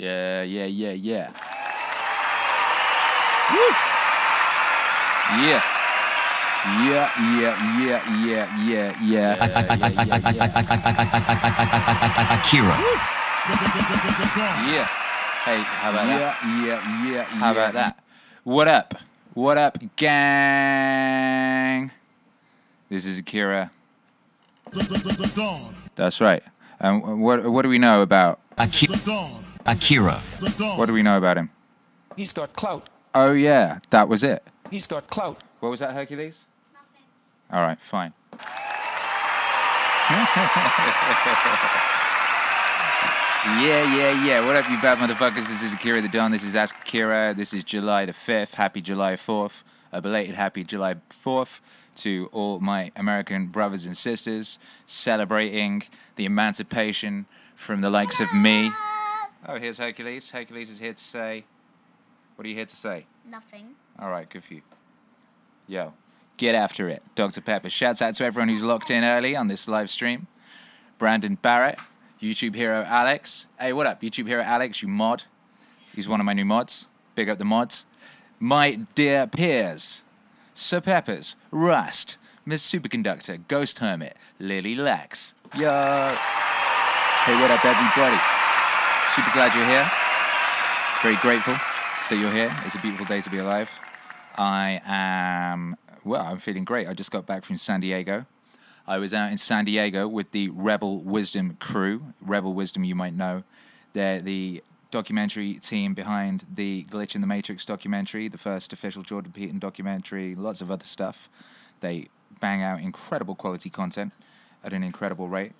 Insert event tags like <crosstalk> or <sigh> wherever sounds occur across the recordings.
Yeah, yeah, yeah, yeah. Woo! Yeah. Yeah, yeah, yeah, yeah, yeah, yeah. Akira. Yeah. Hey, how about that? Yeah, yeah, yeah. How about that? What up? What up, gang? This is Akira. That's right. And what what do we know about Aki- Akira. what do we know about him? He's got clout. Oh yeah, that was it. He's got clout. What was that, Hercules? Nothing. All right, fine. <laughs> yeah, yeah, yeah. What up, you bad motherfuckers? This is Akira the Don. This is Ask Akira. This is July the 5th. Happy July 4th. A belated happy July 4th to all my American brothers and sisters celebrating the emancipation from the likes of me. Oh, here's Hercules. Hercules is here to say. What are you here to say? Nothing. All right, good for you. Yo, get after it. Dr. Pepper. Shouts out to everyone who's locked in early on this live stream. Brandon Barrett, YouTube hero Alex. Hey, what up, YouTube hero Alex? You mod. He's one of my new mods. Big up the mods. My dear peers, Sir Peppers, Rust, Miss Superconductor, Ghost Hermit, Lily Lex. Yo. Hey, what up, everybody? Super glad you're here. Very grateful that you're here. It's a beautiful day to be alive. I am, well, I'm feeling great. I just got back from San Diego. I was out in San Diego with the Rebel Wisdom crew. Rebel Wisdom, you might know. They're the documentary team behind the Glitch in the Matrix documentary, the first official Jordan Peterson documentary, lots of other stuff. They bang out incredible quality content at an incredible rate.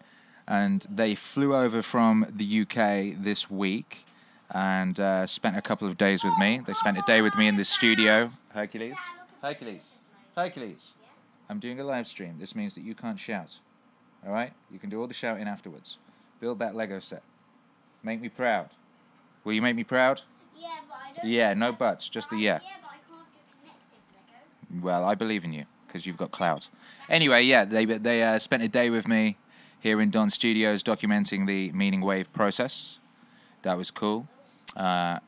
And they flew over from the UK this week and uh, spent a couple of days with me. They spent a day with me in the studio. Hercules? Hercules? Hercules? I'm doing a live stream. This means that you can't shout. All right? You can do all the shouting afterwards. Build that Lego set. Make me proud. Will you make me proud? Yeah, but I don't. Yeah, no buts, just the yeah. Yeah, but I can't do connected Lego. Well, I believe in you because you've got clout. Anyway, yeah, they they uh, spent a day with me here in Don Studios documenting the meaning wave process. That was cool. Uh,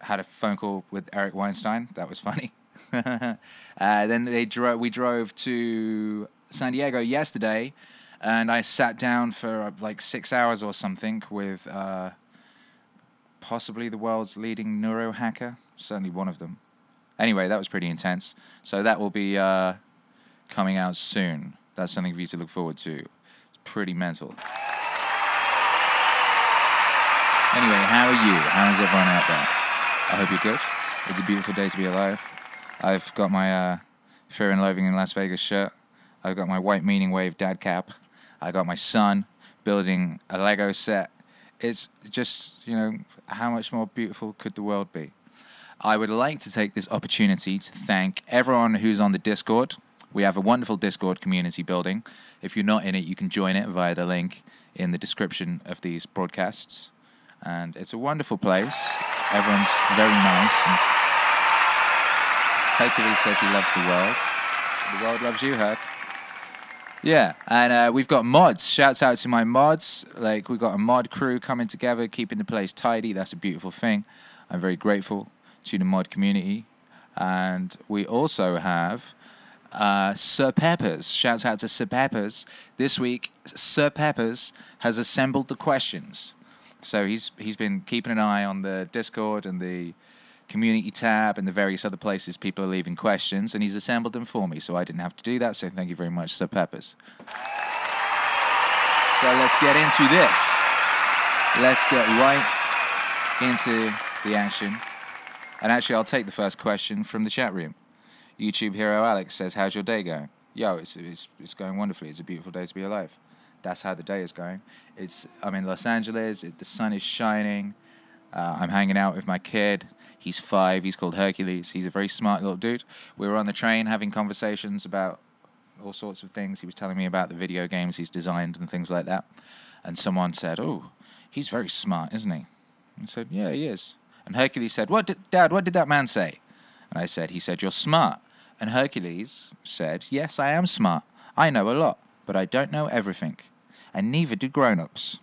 had a phone call with Eric Weinstein. That was funny. <laughs> uh, then they dro- we drove to San Diego yesterday, and I sat down for uh, like six hours or something with uh, possibly the world's leading neuro hacker, certainly one of them. Anyway, that was pretty intense. So that will be uh, coming out soon. That's something for you to look forward to. Pretty mental. Anyway, how are you? How is everyone out there? I hope you're good. It's a beautiful day to be alive. I've got my uh, Fear and Loathing in Las Vegas shirt. I've got my white meaning wave dad cap. I got my son building a Lego set. It's just, you know, how much more beautiful could the world be? I would like to take this opportunity to thank everyone who's on the Discord. We have a wonderful Discord community building. If you're not in it, you can join it via the link in the description of these broadcasts. And it's a wonderful place. Everyone's very nice. And Hercules says he loves the world. The world loves you, Herc. Yeah, and uh, we've got mods. Shouts out to my mods. Like we've got a mod crew coming together, keeping the place tidy. That's a beautiful thing. I'm very grateful to the mod community, and we also have uh, Sir Peppers. Shouts out to Sir Peppers. This week, Sir Peppers has assembled the questions. So he's he's been keeping an eye on the Discord and the community tab and the various other places people are leaving questions, and he's assembled them for me, so I didn't have to do that. So thank you very much, Sir Peppers. So let's get into this. Let's get right into the action. And actually, I'll take the first question from the chat room. YouTube hero Alex says, "How's your day going?" Yo, it's it's it's going wonderfully. It's a beautiful day to be alive. That's how the day is going. It's I'm in Los Angeles. It, the sun is shining. Uh, I'm hanging out with my kid. He's five. He's called Hercules. He's a very smart little dude. We were on the train having conversations about all sorts of things. He was telling me about the video games he's designed and things like that. And someone said, "Oh, he's very smart, isn't he?" I said, "Yeah, he is." And Hercules said, "What, did, Dad? What did that man say?" And I said, "He said you're smart." And Hercules said, "Yes, I am smart. I know a lot, but I don't know everything, and neither do grown-ups."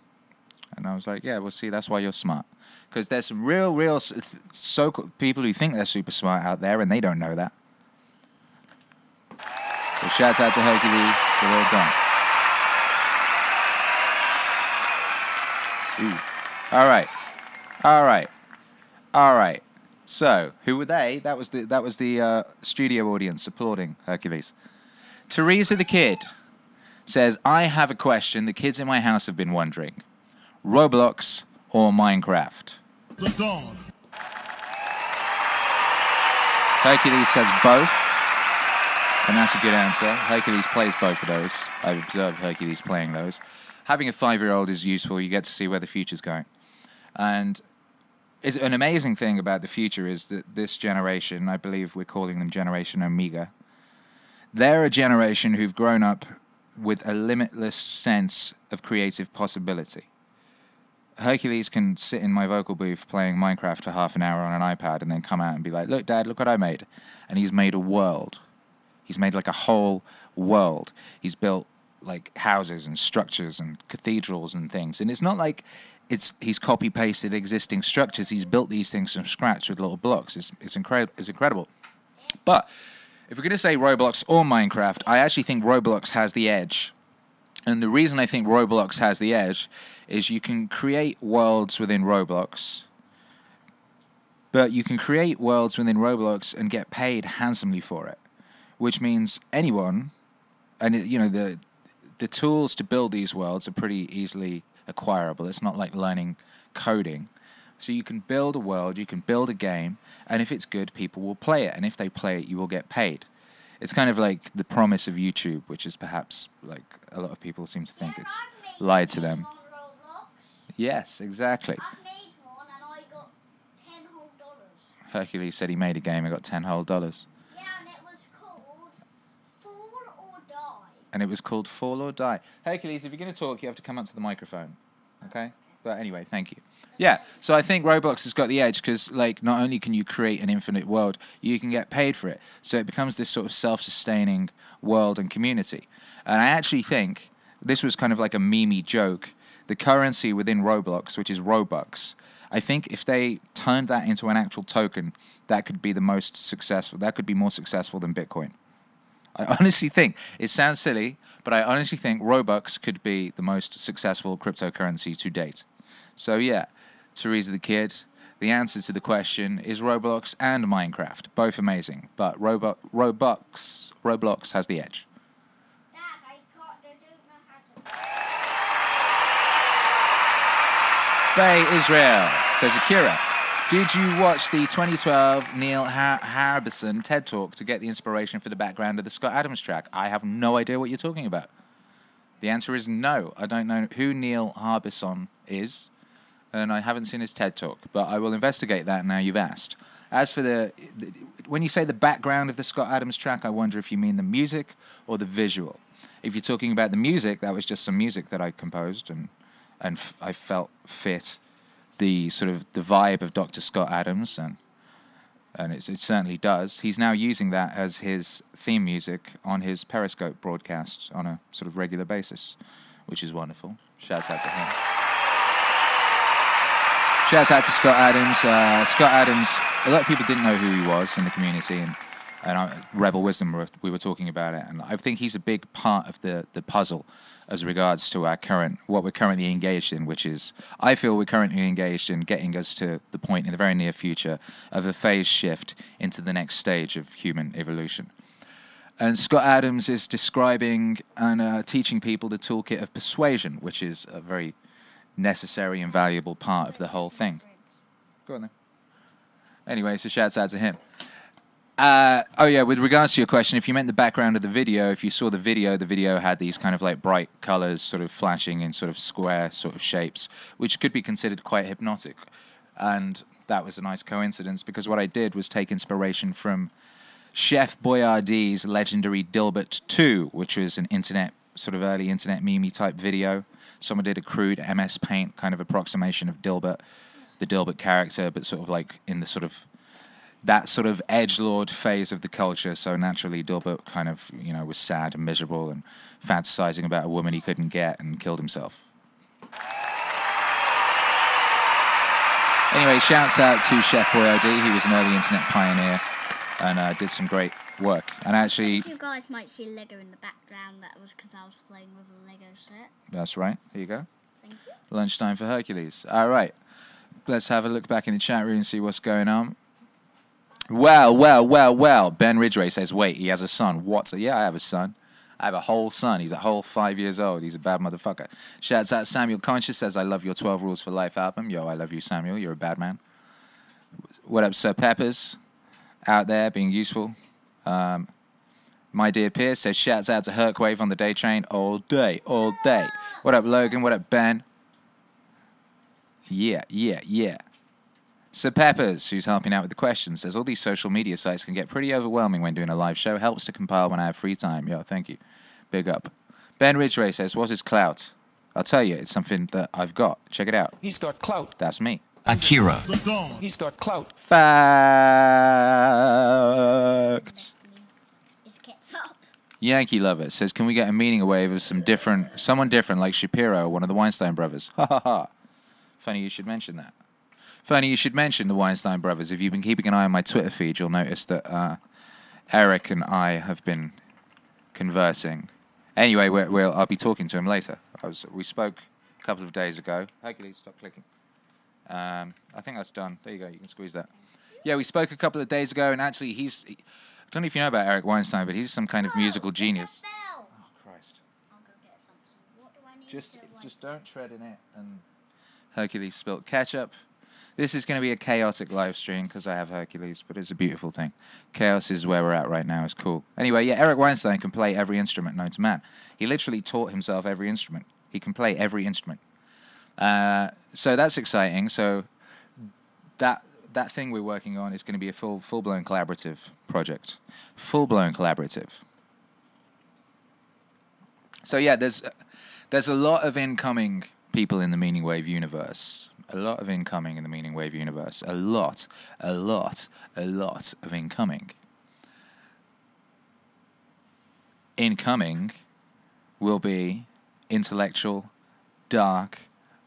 And I was like, yeah, well, see, that's why you're smart. Because there's some real, real so people who think they're super smart out there, and they don't know that. So shouts out to Hercules, the little dunk. Ooh. All right, all right, all right. So who were they? That was the that was the uh, studio audience applauding Hercules. Teresa the kid says, "I have a question. The kids in my house have been wondering: Roblox or Minecraft?" The Dawn. Hercules says both, and that's a good answer. Hercules plays both of those. I've observed Hercules playing those. Having a five-year-old is useful. You get to see where the future's going, and it's an amazing thing about the future is that this generation, I believe we're calling them Generation Omega, they're a generation who've grown up with a limitless sense of creative possibility. Hercules can sit in my vocal booth playing Minecraft for half an hour on an iPad and then come out and be like, Look, Dad, look what I made. And he's made a world. He's made like a whole world. He's built like houses and structures and cathedrals and things. And it's not like it's he's copy pasted existing structures. He's built these things from scratch with little blocks. It's it's incredible. It's incredible. But if we're going to say Roblox or Minecraft, I actually think Roblox has the edge. And the reason I think Roblox has the edge is you can create worlds within Roblox, but you can create worlds within Roblox and get paid handsomely for it, which means anyone, and you know the the tools to build these worlds are pretty easily acquirable. It's not like learning coding. So you can build a world, you can build a game, and if it's good, people will play it, and if they play it, you will get paid. It's kind of like the promise of YouTube, which is perhaps like a lot of people seem to think Yeah, it's lied to them. Yes, exactly. I've made one and I got ten whole dollars. Hercules said he made a game and got ten whole dollars, Yeah, and it was called Fall or Die. And it was called Fall or Die. Hercules, if you're going to talk, you have to come up to the microphone, okay? But anyway, thank you. Yeah, so I think Roblox has got the edge because, like, not only can you create an infinite world, you can get paid for it. So it becomes this sort of self-sustaining world and community. And I actually think this was kind of like a meme joke. The currency within Roblox, which is Robux, I think if they turned that into an actual token, that could be the most successful. That could be more successful than Bitcoin. I honestly think it sounds silly, but I honestly think Robux could be the most successful cryptocurrency to date. So yeah, Teresa the Kid. The answer to the question is Roblox and Minecraft, both amazing, but Robo- Robux Roblox has the edge. Dad, I can't, I don't know how to. Faye Israel says Akira. Did you watch the 2012 Neil Har- Harbisson TED Talk to get the inspiration for the background of the Scott Adams track? I have no idea what you're talking about. The answer is no. I don't know who Neil Harbisson is, and I haven't seen his TED Talk, but I will investigate that now you've asked. As for the, the when you say the background of the Scott Adams track, I wonder if you mean the music or the visual. If you're talking about the music, that was just some music that I composed and and f- I felt fit the sort of the vibe of Dr. Scott Adams and and it certainly does. He's now using that as his theme music on his Periscope broadcasts on a sort of regular basis, which is wonderful. Shouts out to him. Shouts out to Scott Adams. Uh, Scott Adams. A lot of people didn't know who he was in the community, and and uh, Rebel Wisdom. We were talking about it, and I think he's a big part of the the puzzle as regards to our current what we're currently engaged in, which is I feel we're currently engaged in getting us to the point in the very near future of a phase shift into the next stage of human evolution. And Scott Adams is describing and uh, teaching people the toolkit of persuasion, which is a very necessary and valuable part of the whole thing. Go on then. Anyway, so shouts out to him. Uh, oh yeah, with regards to your question, if you meant the background of the video, if you saw the video, the video had these kind of like bright colors, sort of flashing in sort of square sort of shapes, which could be considered quite hypnotic. And that was a nice coincidence because what I did was take inspiration from Chef Boyardee's legendary Dilbert 2, which was an internet, sort of early internet meme type video. Someone did a crude MS Paint kind of approximation of Dilbert, the Dilbert character, but sort of like in the sort of that sort of edge lord phase of the culture. So naturally, Dilbert kind of you know was sad and miserable and fantasizing about a woman he couldn't get and killed himself. Anyway, shouts out to Chef Boyardee. He was an early internet pioneer and uh, did some great work. And actually, You guys might see Lego in the background. That was because I was playing with a Lego set. that's right. Here you go. Thank you. Lunchtime for Hercules. All right. Let's have a look back in the chat room and see what's going on. Well, well, well, well. Ben Ridgway says, wait, he has a son. What? Yeah, I have a son. I have a whole son. He's a whole five years old. He's a bad motherfucker. Shouts out Samuel Conscious says, I love your 12 Rules for Life album. Yo, I love you, Samuel. You're a bad man. What up, Sir Peppers? Out there being useful. Um, my dear Pierce says, shouts out to Herkwave on the day train all day, all day. What up, Logan? What up, Ben? Yeah, yeah, yeah. Sir Peppers, who's helping out with the questions, says all these social media sites can get pretty overwhelming when doing a live show. Helps to compile when I have free time. Yo, thank you. Big up. Ben Ridgway says, What's his clout? I'll tell you, it's something that I've got. Check it out. He's got clout. That's me. Akira. He's got clout. Facts. It's gets up. Yankee Lover says, Can we get a meaning wave of some different, someone different like Shapiro, one of the Weinstein brothers? Ha ha ha. Funny you should mention that. Funny you should mention the Weinstein brothers. If you've been keeping an eye on my Twitter feed, you'll notice that uh, Eric and I have been conversing. Anyway, we're, we'll, I'll be talking to him later. I was, we spoke a couple of days ago. Hercules, stop clicking. Um, I think that's done. There you go. You can squeeze that. Yeah, we spoke a couple of days ago, and actually, he's. I don't know if you know about Eric Weinstein, but he's some kind of musical genius. Oh Christ! I'll go get something. What do Just, just don't tread in it. And Hercules spilt ketchup. This is going to be a chaotic live stream because I have Hercules, but it's a beautiful thing. Chaos is where we're at right now. It's cool. Anyway, yeah, Eric Weinstein can play every instrument known to man. He literally taught himself every instrument. He can play every instrument. Uh, so that's exciting. So that that thing we're working on is going to be a full full blown collaborative project. Full blown collaborative. So yeah, there's there's a lot of incoming people in the Meaning Wave universe. A lot of incoming in the Meaning Wave universe. A lot, a lot, a lot of incoming. Incoming will be intellectual, dark,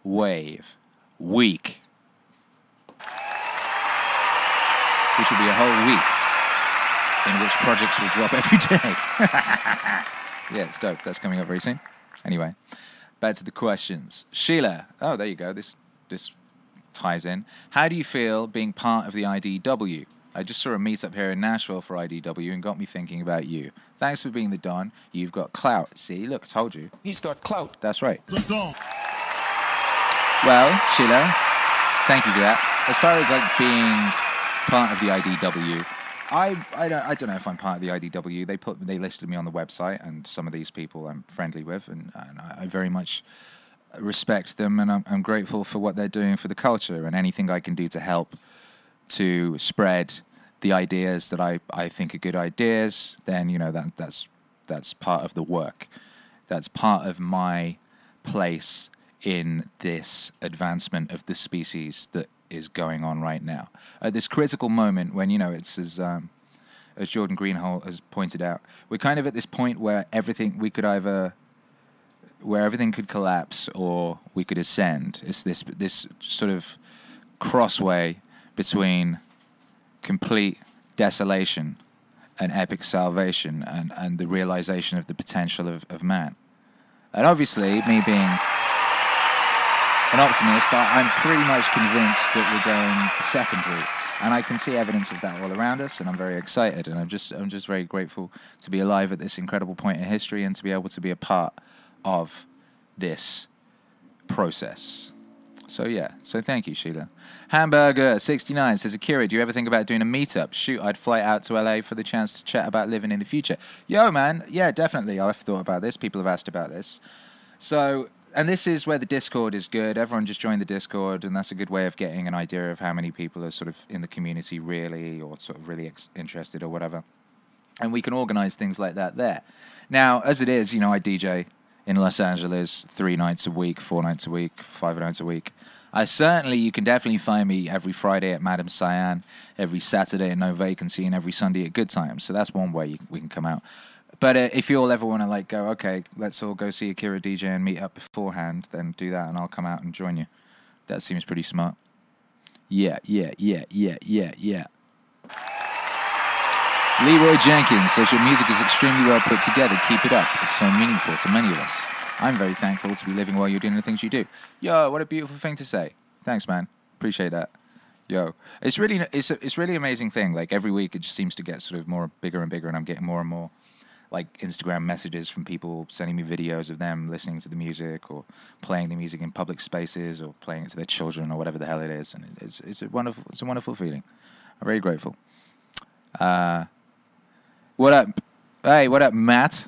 wave, week. Which will be a whole week in which projects will drop every day. <laughs> yeah, it's dope. That's coming up very soon. Anyway, back to the questions. Sheila. Oh, there you go. This this ties in. How do you feel being part of the IDW? I just saw a meetup here in Nashville for IDW and got me thinking about you. Thanks for being the Don. You've got clout. See, look, I told you. He's got clout. That's right. Well, Sheila, thank you for that. As far as like being part of the IDW, I, I don't I don't know if I'm part of the IDW. They put they listed me on the website, and some of these people I'm friendly with, and, and I, I very much respect them, and I'm, I'm grateful for what they're doing for the culture, and anything I can do to help to spread the ideas that I, I think are good ideas, then you know that that's that's part of the work. That's part of my place in this advancement of the species that is going on right now. At this critical moment when you know it's as um, as Jordan Greenhall has pointed out, we're kind of at this point where everything we could either where everything could collapse or we could ascend. It's this this sort of crossway between complete desolation and epic salvation and, and the realization of the potential of, of man. And obviously, me being an optimist, I, I'm pretty much convinced that we're going the second route. And I can see evidence of that all around us, and I'm very excited. And I'm just, I'm just very grateful to be alive at this incredible point in history and to be able to be a part of this process. So yeah, so thank you, Sheila. Hamburger69 says, Akira, do you ever think about doing a meetup? Shoot, I'd fly out to LA for the chance to chat about living in the future. Yo, man, yeah, definitely. I've thought about this. People have asked about this. So, and this is where the Discord is good. Everyone just join the Discord, and that's a good way of getting an idea of how many people are sort of in the community really, or sort of really interested or whatever. And we can organize things like that there. Now, as it is, you know, I DJ in Los Angeles three nights a week, four nights a week, five nights a week. I certainly, you can definitely find me every Friday at Madame Cyan, every Saturday at No Vacancy, and every Sunday at Good Times. So that's one way you, we can come out. But uh, if you all ever want to like go, okay, let's all go see Akira DJ and meet up beforehand, then do that, and I'll come out and join you. That seems pretty smart. Yeah, yeah, yeah, yeah, yeah, yeah. Leroy Jenkins says your music is extremely well put together. Keep it up. It's so meaningful to many of us. I'm very thankful to be living while you're doing the things you do. Yo, what a beautiful thing to say. Thanks, man. Appreciate that. Yo, it's really it's a, it's really amazing thing. Like every week, it just seems to get sort of more bigger and bigger, and I'm getting more and more like Instagram messages from people sending me videos of them listening to the music or playing the music in public spaces or playing it to their children or whatever the hell it is, and it's it's a wonderful it's a wonderful feeling. I'm very grateful. Uh, what up? Hey, what up, Matt?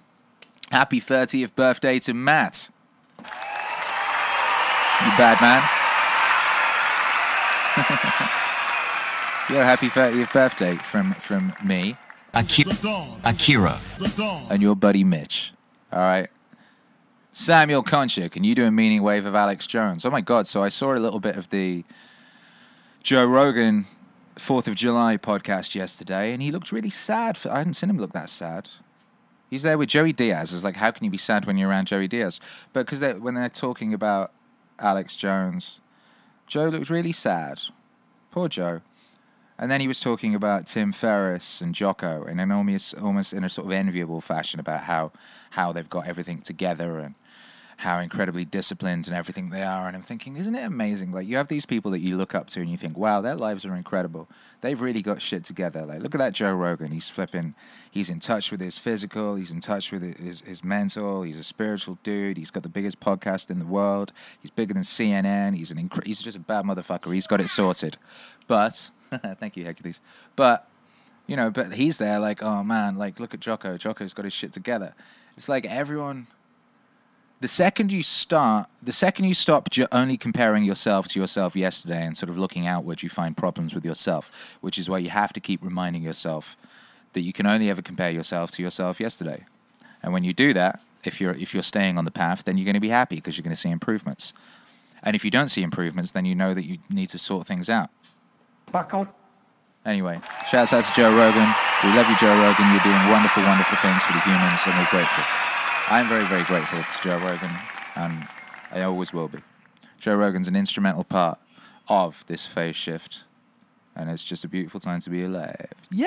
Happy 30th birthday to Matt. You bad man. <laughs> Your happy 30th birthday from from me Akira. Akira. and your buddy Mitch. All right. Samuel Concha, can you do a meaning wave of Alex Jones? Oh my God! So I saw a little bit of the Joe Rogan Fourth of July podcast yesterday, and he looked really sad. For, I hadn't seen him look that sad. He's there with Joey Diaz. It's like, how can you be sad when you're around Joey Diaz? But because they, when they're talking about Alex Jones, Joe looked really sad. Poor Joe. And then he was talking about Tim Ferriss and Jocko in an almost, almost in a sort of enviable fashion about how, how they've got everything together and how incredibly disciplined and everything they are. And I'm thinking, isn't it amazing? Like, you have these people that you look up to and you think, wow, their lives are incredible. They've really got shit together. Like, look at that Joe Rogan. He's flipping, he's in touch with his physical, he's in touch with his, his mental, he's a spiritual dude. He's got the biggest podcast in the world. He's bigger than CNN. He's, an incre- he's just a bad motherfucker. He's got it sorted. But, <laughs> thank you, Hercules. But, you know, but he's there like, oh man, like, look at Jocko. Jocko's got his shit together. It's like everyone the second you start, the second you stop only comparing yourself to yourself yesterday and sort of looking outward, you find problems with yourself, which is why you have to keep reminding yourself that you can only ever compare yourself to yourself yesterday. And when you do that, if you're if you're staying on the path, then you're going to be happy because you're going to see improvements. And if you don't see improvements, then you know that you need to sort things out. Back out. Anyway, shouts out to Joe Rogan. We love you, Joe Rogan. You're doing wonderful, wonderful things for the humans, and we're grateful. I'm very, very grateful to Joe Rogan, and I always will be. Joe Rogan's an instrumental part of this phase shift, and it's just a beautiful time to be alive. Yeah!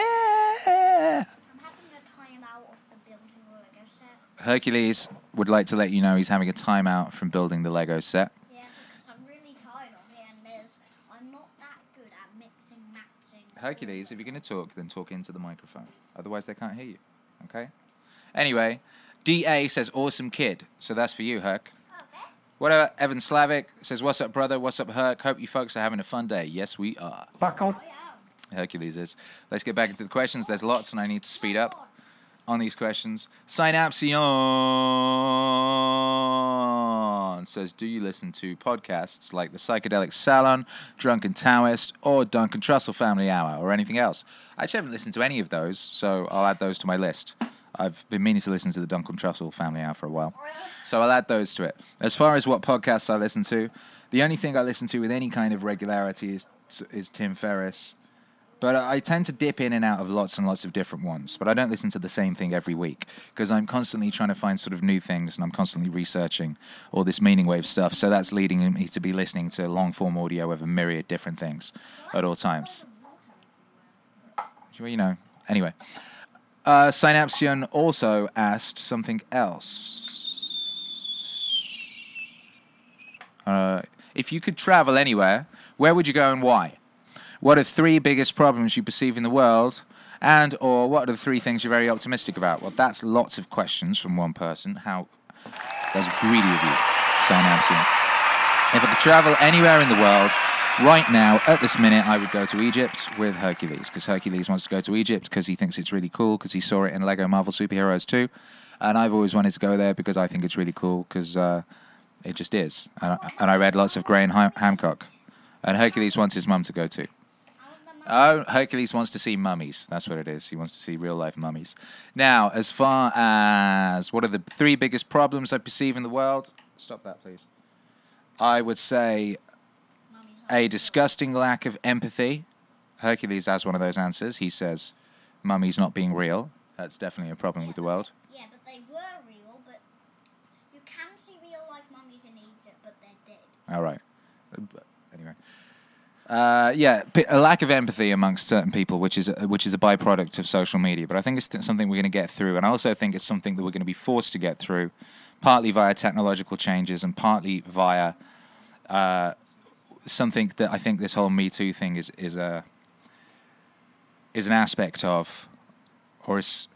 I'm having a timeout of the building a Lego set. Hercules would like to let you know he's having a timeout from building the Lego set. Yeah, I'm really tired of it and I'm not that good at mixing, matching. Hercules, if you're going to talk, then talk into the microphone. Otherwise, they can't hear you. Okay? Anyway, DA says, awesome kid. So that's for you, Herc. Okay. Whatever. Evan Slavic says, what's up, brother? What's up, Herc? Hope you folks are having a fun day. Yes, we are. Back am. Hercules is. Let's get back into the questions. There's lots, and I need to speed up on these questions. Synapsion says, Do you listen to podcasts like the Psychedelic Salon, Drunken Taoist, or Duncan Trussell Family Hour, or anything else? I actually haven't listened to any of those, so I'll add those to my list. I've been meaning to listen to the Duncan Trussell Family Hour for a while, so I'll add those to it. As far as what podcasts I listen to, the only thing I listen to with any kind of regularity is is Tim Ferriss. But I tend to dip in and out of lots and lots of different ones. But I don't listen to the same thing every week because I'm constantly trying to find sort of new things and I'm constantly researching all this meaning wave stuff. So that's leading me to be listening to long form audio of a myriad different things at all times. Well, You know, anyway. Uh, Synapsion also asked something else. Uh, if you could travel anywhere, where would you go and why? What are three biggest problems you perceive in the world? And or what are the three things you're very optimistic about? Well, that's lots of questions from one person. How that's greedy of you, Synapsion. If I could travel anywhere in the world, right now, at this minute, I would go to Egypt with Hercules because Hercules wants to go to Egypt because he thinks it's really cool because he saw it in Lego Marvel Superheroes 2. And I've always wanted to go there because I think it's really cool because uh, it just is. And I, and I read lots of Graham Ham- Hancock. And Hercules wants his mum to go too. Oh, Hercules wants to see mummies. That's what it is. He wants to see real life mummies. Now, as far as what are the three biggest problems I perceive in the world? Stop that, please. I would say a disgusting lack of empathy. Hercules has one of those answers. He says, mummies not being real. That's definitely a problem with the world. Yeah, but they were real, but you can see real life mummies in Egypt, but they're dead. All right. But Anyway. Uh, yeah, a lack of empathy amongst certain people, which is a, which is a byproduct of social media. But I think it's th- something we're going to get through, and I also think it's something that we're going to be forced to get through, partly via technological changes and partly via uh, something that I think this whole Me Too thing is is a is an aspect of, or is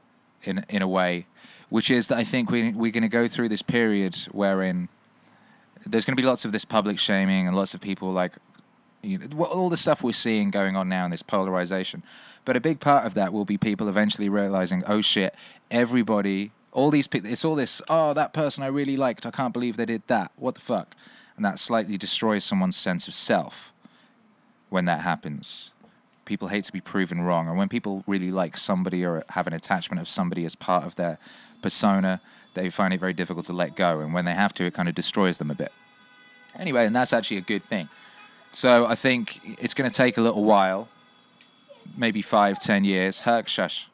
in in a way, which is that I think we we're going to go through this period wherein there's going to be lots of this public shaming and lots of people like you know, all the stuff we're seeing going on now in this polarization. But a big part of that will be people eventually realizing, oh shit, everybody, all these people, it's all this, oh, that person I really liked, I can't believe they did that. What the fuck? And that slightly destroys someone's sense of self when that happens. People hate to be proven wrong. And when people really like somebody or have an attachment of somebody as part of their persona, they find it very difficult to let go. And when they have to, it kind of destroys them a bit. Anyway, and that's actually a good thing. So I think it's going to take a little while, maybe five, ten years. Herc, shush.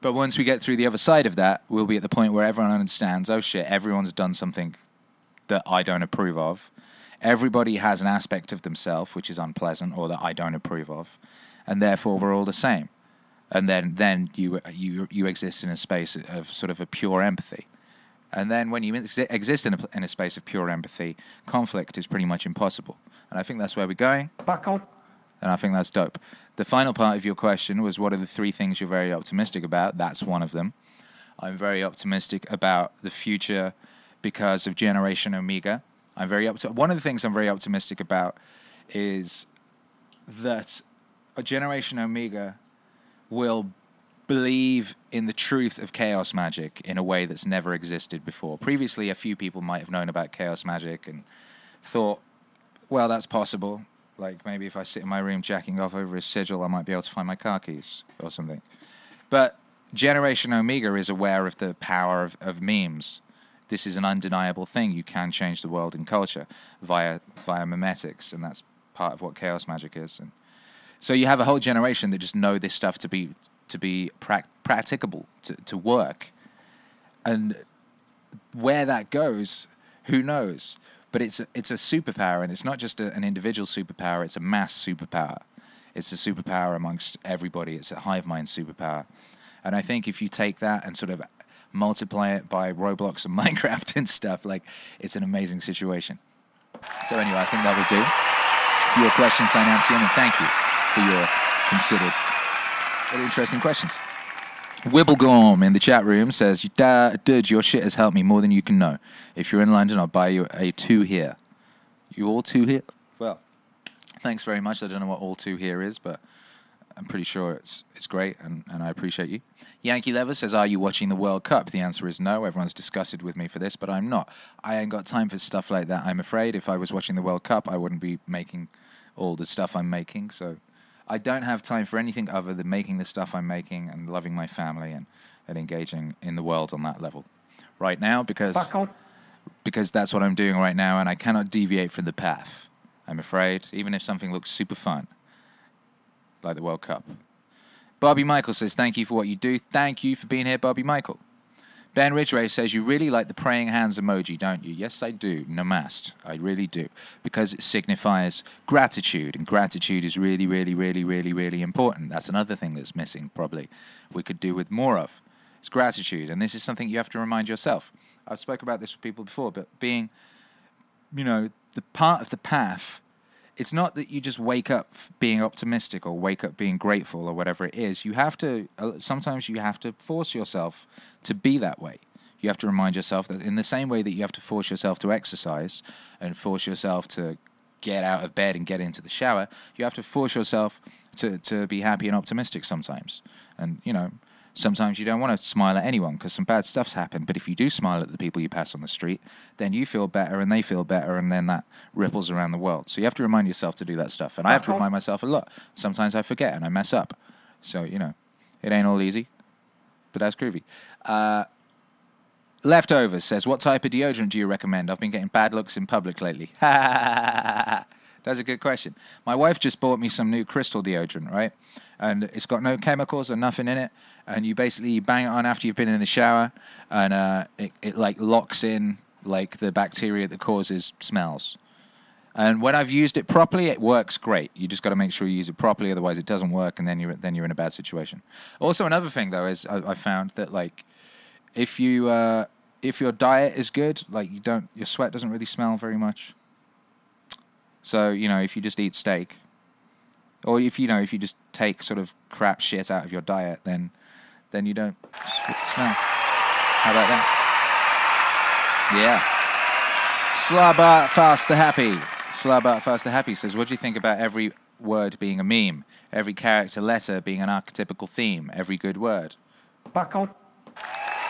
But once we get through the other side of that, we'll be at the point where everyone understands oh shit, everyone's done something that I don't approve of. Everybody has an aspect of themselves which is unpleasant or that I don't approve of. And therefore, we're all the same. And then, then you, you, you exist in a space of sort of a pure empathy. And then when you exi- exist in a, in a space of pure empathy, conflict is pretty much impossible. And I think that's where we're going. Back on. And I think that's dope. The final part of your question was what are the three things you're very optimistic about? That's one of them. I'm very optimistic about the future because of Generation Omega. I'm very one of the things I'm very optimistic about is that a Generation Omega will believe in the truth of chaos magic in a way that's never existed before. Previously, a few people might have known about chaos magic and thought, well, that's possible. Like maybe if I sit in my room jacking off over a sigil, I might be able to find my car keys or something. But Generation Omega is aware of the power of, of memes. This is an undeniable thing. You can change the world in culture via via memetics, and that's part of what chaos magic is. And so you have a whole generation that just know this stuff to be to be prac- practicable to, to work, and where that goes, who knows? But it's a, it's a superpower, and it's not just a, an individual superpower; it's a mass superpower. It's a superpower amongst everybody. It's a hive mind superpower, and I think if you take that and sort of multiply it by Roblox and <laughs> Minecraft and stuff, like it's an amazing situation. So anyway, I think that will do for your question, Synancian, and thank you for your considered and interesting questions. Wibblegorm in the chat room says, "Da- Dude, your shit has helped me more than you can know. If you're in London, I'll buy you a two here. You all two here? Well, thanks very much. I don't know what all two here is, but I'm pretty sure it's it's great, and, and I appreciate you. Yankee Lever says, "Are you watching the World Cup?" The answer is no. Everyone's disgusted with me for this, but I'm not. I ain't got time for stuff like that. I'm afraid if I was watching the World Cup, I wouldn't be making all the stuff I'm making. So I don't have time for anything other than making the stuff I'm making and loving my family and, and engaging in the world on that level right now because because that's what I'm doing right now, and I cannot deviate from the path. I'm afraid, even if something looks super fun like the World Cup. Bobby Michael says, Thank you for what you do. Thank you for being here, Bobby Michael. Ben Ridgway says, You really like the praying hands emoji, don't you? Yes, I do. Namast. I really do. Because it signifies gratitude, and gratitude is really, really, really, really, really important. That's another thing that's missing, probably. We could do with more of. It's gratitude, and this is something you have to remind yourself. I've spoke about this with people before, but being, you know, the part of the path it's not that you just wake up being optimistic or wake up being grateful or whatever it is. You have to, uh, sometimes you have to force yourself to be that way. You have to remind yourself that in the same way that you have to force yourself to exercise and force yourself to get out of bed and get into the shower, you have to force yourself to, to be happy and optimistic sometimes. And, you know, sometimes you don't want to smile at anyone because some bad stuff's happened. But if you do smile at the people you pass on the street, then you feel better and they feel better, and then that ripples around the world. So you have to remind yourself to do that stuff. And I have to remind myself a lot. Sometimes I forget and I mess up. So, you know, it ain't all easy, but that's groovy. Uh, Leftovers says, What type of deodorant do you recommend? I've been getting bad looks in public lately. <laughs> That's a good question. My wife just bought me some new crystal deodorant, right? And it's got no chemicals or nothing in it. And you basically bang it on after you've been in the shower, and uh, it, it like locks in like the bacteria that causes smells. And when I've used it properly, it works great. You just got to make sure you use it properly, otherwise it doesn't work, and then you're then you're in a bad situation. Also, another thing though is I, I found that like if you uh, if your diet is good, like you don't your sweat doesn't really smell very much. So you know if you just eat steak, or if you know if you just take sort of crap shit out of your diet, then then you don't smell. How about that? Yeah. Slabart Fast the Happy. Slabart Fast the Happy says, What do you think about every word being a meme? Every character letter being an archetypical theme? Every good word?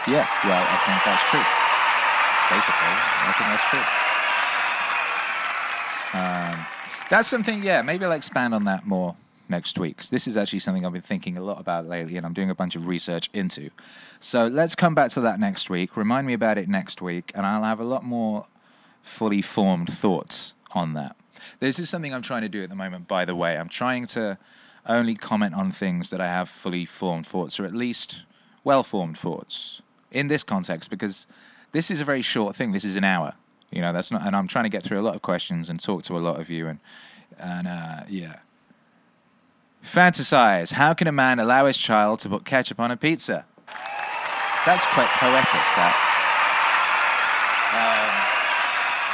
Yeah, well, I think that's true. Basically, I think that's true. Um, that's something, yeah, maybe I'll expand on that more next week. 'cause this is actually something I've been thinking a lot about lately and I'm doing a bunch of research into. So let's come back to that next week. Remind me about it next week, and I'll have a lot more fully formed thoughts on that. This is something I'm trying to do at the moment, by the way. I'm trying to only comment on things that I have fully formed thoughts, or at least well formed thoughts in this context, because this is a very short thing. This is an hour. You know, that's not, and I'm trying to get through a lot of questions and talk to a lot of you, and and uh, yeah. Fantasize. How can a man allow his child to put ketchup on a pizza? That's quite poetic. That.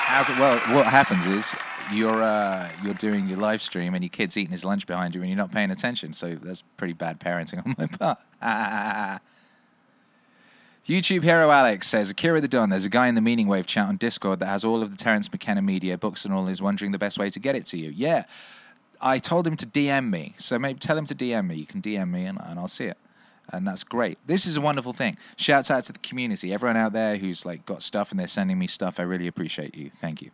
How well, what happens is you're uh, you're doing your live stream and your kid's eating his lunch behind you and you're not paying attention. So that's pretty bad parenting <laughs> on my part. <laughs> YouTube hero Alex says Akira the Don. There's a guy in the Meaning Wave chat on Discord that has all of the Terence McKenna media books and all. Is wondering the best way to get it to you. Yeah, I told him to DM me. So maybe tell him to DM me. You can DM me and, and I'll see it. And that's great. This is a wonderful thing. Shouts out to the community. Everyone out there who's like got stuff and they're sending me stuff. I really appreciate you. Thank you.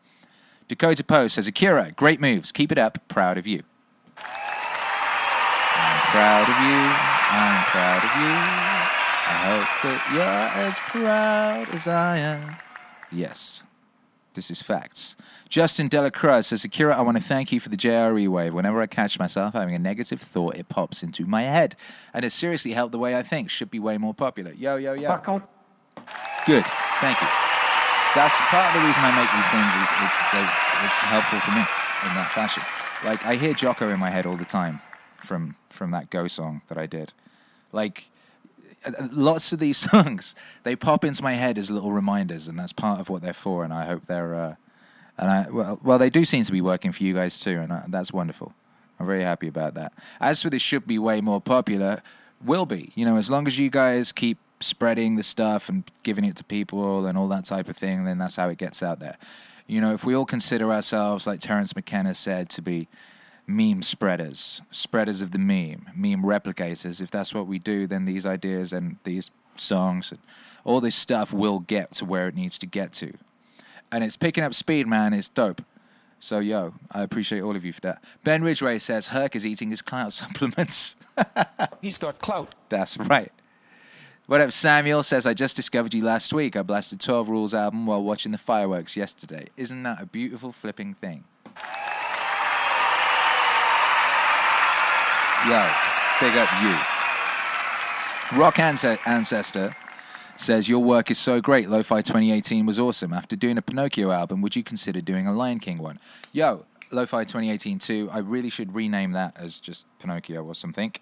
Dakota Post says, Akira, great moves. Keep it up. Proud of you. I'm proud of you. I'm proud of you. I hope that you're as proud as I am. Yes, this is facts. Justin Delacroix says, Akira, I want to thank you for the JRE wave. Whenever I catch myself having a negative thought, it pops into my head. And it seriously helped the way I think. Should be way more popular. Yo, yo, yo. Good. Thank you. That's part of the reason I make these things is it, they, it's helpful for me in that fashion. Like I hear Jocko in my head all the time from from that Go song that I did. Like Uh, uh, lots of these <laughs> songs, they pop into my head as little reminders, and that's part of what they're for. And I hope they're uh, and I well, well they do seem to be working for you guys too, and I, that's wonderful. I'm very happy about that. As for this should be way more popular, will be. You know, as long as you guys keep spreading the stuff and giving it to people and all that type of thing, then that's how it gets out there. You know, if we all consider ourselves, like Terence McKenna said, to be meme spreaders, spreaders of the meme, meme replicators, if that's what we do, then these ideas and these songs and all this stuff will get to where it needs to get to. And it's picking up speed, man. It's dope. So, yo, I appreciate all of you for that. Ben Ridgway says Herc is eating his clout <laughs> supplements. he's got clout. That's right. What up, Samuel says, I just discovered you last week. I blasted 12 Rules album while watching the fireworks yesterday. Isn't that a beautiful flipping thing? Yo, big up you. Rock Ance- Ancestor says, Your work is so great. Lo Fi 2018 was awesome. After doing a Pinocchio album, would you consider doing a Lion King one? Yo, Lo Fi 2018 too. I really should rename that as just Pinocchio or something.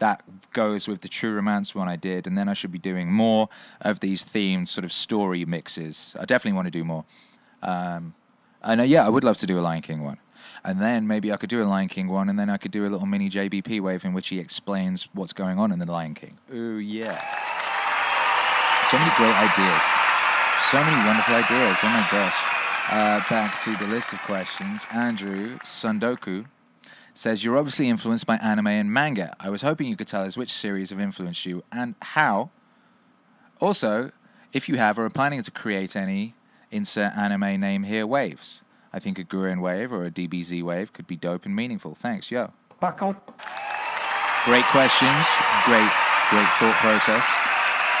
That goes with the True Romance one I did, and then I should be doing more of these themed sort of story mixes. I definitely want to do more. Um, and uh, yeah, I would love to do a Lion King one. And then maybe I could do a Lion King one, and then I could do a little mini JBP wave in which he explains what's going on in the Lion King. Ooh, yeah. So many great ideas. So many wonderful ideas. Oh my gosh. Uh, back to the list of questions. Andrew Sundoku says, You're obviously influenced by anime and manga. I was hoping you could tell us which series have influenced you and how. Also, if you have or are planning to create any, insert anime name here waves. I think a Gurren wave or a DBZ wave could be dope and meaningful. Thanks, yo. Buckle. Great questions. Great, great thought process.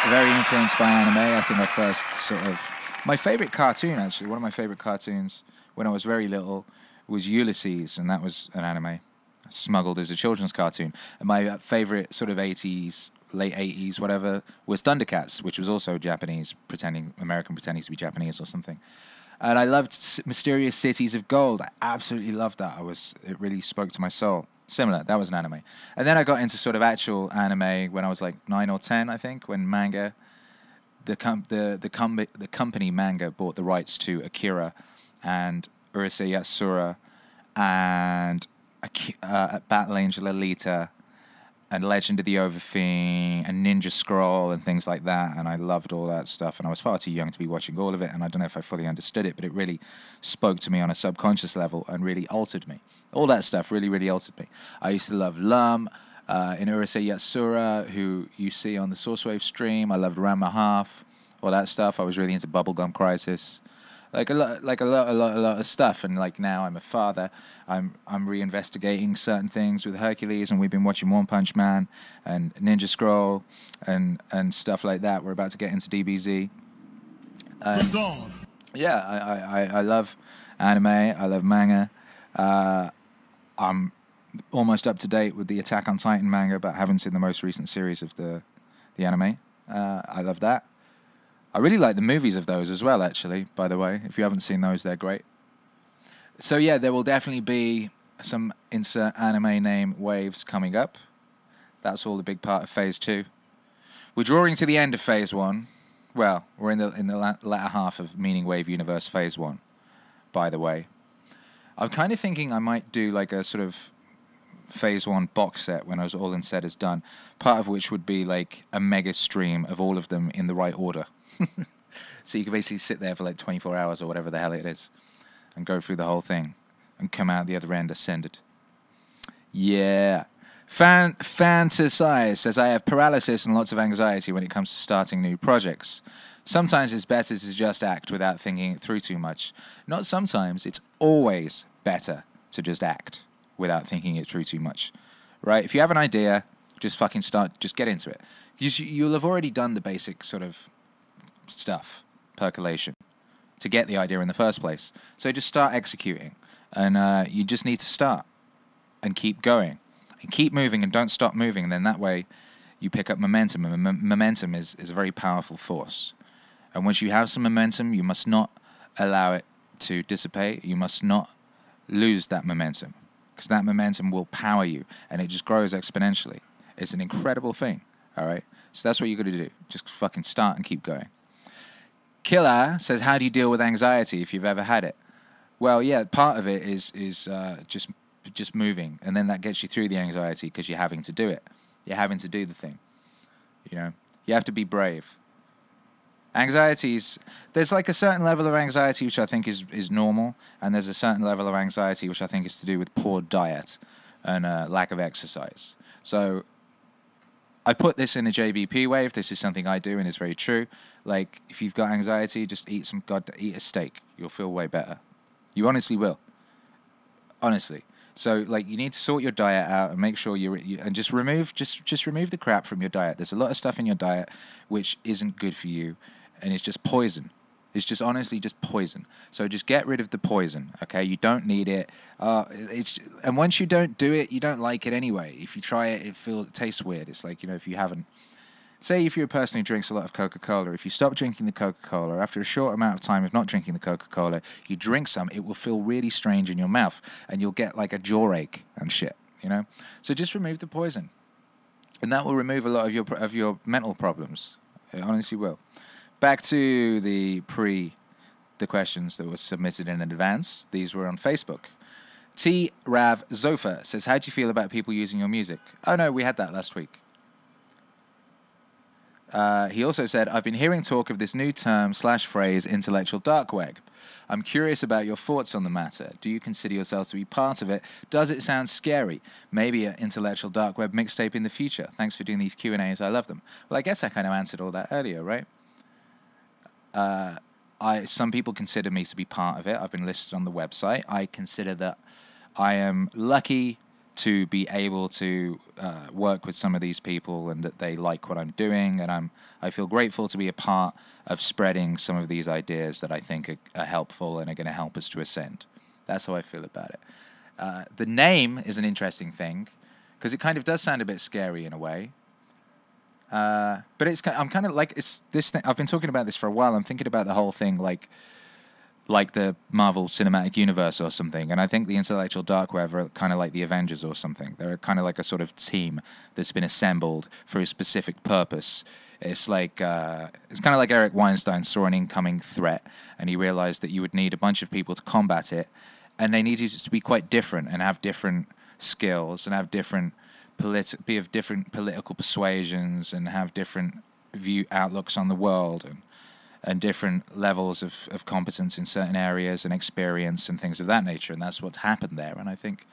Very influenced by anime. I think I first sort of. My favorite cartoon, actually, one of my favorite cartoons when I was very little was Ulysses, and that was an anime smuggled as a children's cartoon. And my favorite sort of 80s, late 80s, whatever, was Thundercats, which was also Japanese, pretending, American pretending to be Japanese or something. And I loved Mysterious Cities of Gold. I absolutely loved that. I was it really spoke to my soul. Similar, that was an anime. And then I got into sort of actual anime when I was like nine or ten, I think, when manga, the com- the the, com- the company manga bought the rights to Akira, and Urusei Yatsura, and uh, Battle Angel Alita, and Legend of the Overfiend and Ninja Scroll and things like that. And I loved all that stuff. And I was far too young to be watching all of it. And I don't know if I fully understood it, but it really spoke to me on a subconscious level and really altered me. All that stuff really, really altered me. I used to love Lum. Uh, in Urusei Yatsura, who you see on the Sourcewave stream, I loved Ranma Half, all that stuff. I was really into Bubblegum Crisis, like a lot, like a lot, a lot, a lot of stuff. And like now, I'm a father. I'm I'm reinvestigating certain things with Hercules, and we've been watching One Punch Man and Ninja Scroll and and stuff like that. We're about to get into DBZ. Dawn. Yeah, I, I, I- I love anime. I love manga. Uh, I'm almost up to date with the Attack on Titan manga, but haven't seen the most recent series of the the anime. Uh, I love that. I really like the movies of those as well. Actually, by the way, if you haven't seen those, they're great. So yeah, there will definitely be some insert anime name waves coming up. That's all a big part of Phase Two. We're drawing to the end of Phase One. Well, we're in the in the latter half of Meaning Wave Universe Phase One. By the way, I'm kind of thinking I might do like a sort of Phase One box set when I was all in said is done. Part of which would be like a mega stream of all of them in the right order. <laughs> so you can basically sit there for like 24 hours or whatever the hell it is, and go through the whole thing, and come out the other end ascended. Yeah. Fan fantasize says I have paralysis and lots of anxiety when it comes to starting new projects. Sometimes it's better to just act without thinking it through too much. Not sometimes, it's always better to just act without thinking it through too much. Right? If you have an idea, just fucking start, just get into it. You, you'll have already done the basic sort of stuff, percolation, to get the idea in the first place. So just start executing. And uh, you just need to start and keep going and keep moving and don't stop moving. And then that way you pick up momentum. And mom- momentum is, is a very powerful force. And once you have some momentum, you must not allow it to dissipate. You must not lose that momentum because that momentum will power you and it just grows exponentially. It's an incredible thing. All right. So that's what you got to do. Just fucking start and keep going. Killer says, "How do you deal with anxiety if you've ever had it?" Well, yeah, part of it is is uh, just just moving, and then that gets you through the anxiety because you're having to do it. You're having to do the thing. You know, you have to be brave. Anxieties, there's like a certain level of anxiety which I think is is normal, and there's a certain level of anxiety which I think is to do with poor diet and uh, lack of exercise. So I put this in a JBP wave. This is something I do, and it's very true. Like, if you've got anxiety, just eat some god, eat a steak. You'll feel way better. You honestly will. Honestly. So, like, you need to sort your diet out and make sure you're, you and just remove, just just remove the crap from your diet. There's a lot of stuff in your diet which isn't good for you, and it's just poison. It's just honestly just poison. So just get rid of the poison. Okay, you don't need it. Uh, it's and once you don't do it, you don't like it anyway. If you try it, it feels it tastes weird. It's like you know if you haven't. Say if you're a person who drinks a lot of Coca Cola, if you stop drinking the Coca Cola after a short amount of time of not drinking the Coca Cola, you drink some, it will feel really strange in your mouth, and you'll get like a jaw ache and shit. You know, so just remove the poison, and that will remove a lot of your of your mental problems. It honestly will. Back to the pre, the questions that were submitted in advance. These were on Facebook. T Rav Zofa says, "How do you feel about people using your music?" Oh no, we had that last week. Uh, he also said, "I've been hearing talk of this new term slash phrase, intellectual dark web. I'm curious about your thoughts on the matter. Do you consider yourselves to be part of it? Does it sound scary? Maybe an intellectual dark web mixtape in the future. Thanks for doing these Q and A's. I love them. Well, I guess I kind of answered all that earlier, right? Uh, I some people consider me to be part of it. I've been listed on the website. I consider that I am lucky to be able to uh, work with some of these people and that they like what I'm doing, and I'm I feel grateful to be a part of spreading some of these ideas that I think are, are helpful and are going to help us to ascend. That's how I feel about it. Uh, the name is an interesting thing because it kind of does sound a bit scary in a way. Uh, but it's I'm kind of like it's this thing. I've been talking about this for a while. I'm thinking about the whole thing like like the Marvel Cinematic Universe or something. And I think the Intellectual Dark Web are kind of like the Avengers or something. They're kind of like a sort of team that's been assembled for a specific purpose. It's like uh, it's kind of like Eric Weinstein saw an incoming threat, and he realized that you would need a bunch of people to combat it, and they needed to be quite different and have different skills and have different politi- be of different political persuasions and have different view outlooks on the world and and different levels of, of competence in certain areas and experience and things of that nature. And that's what's happened there. And I think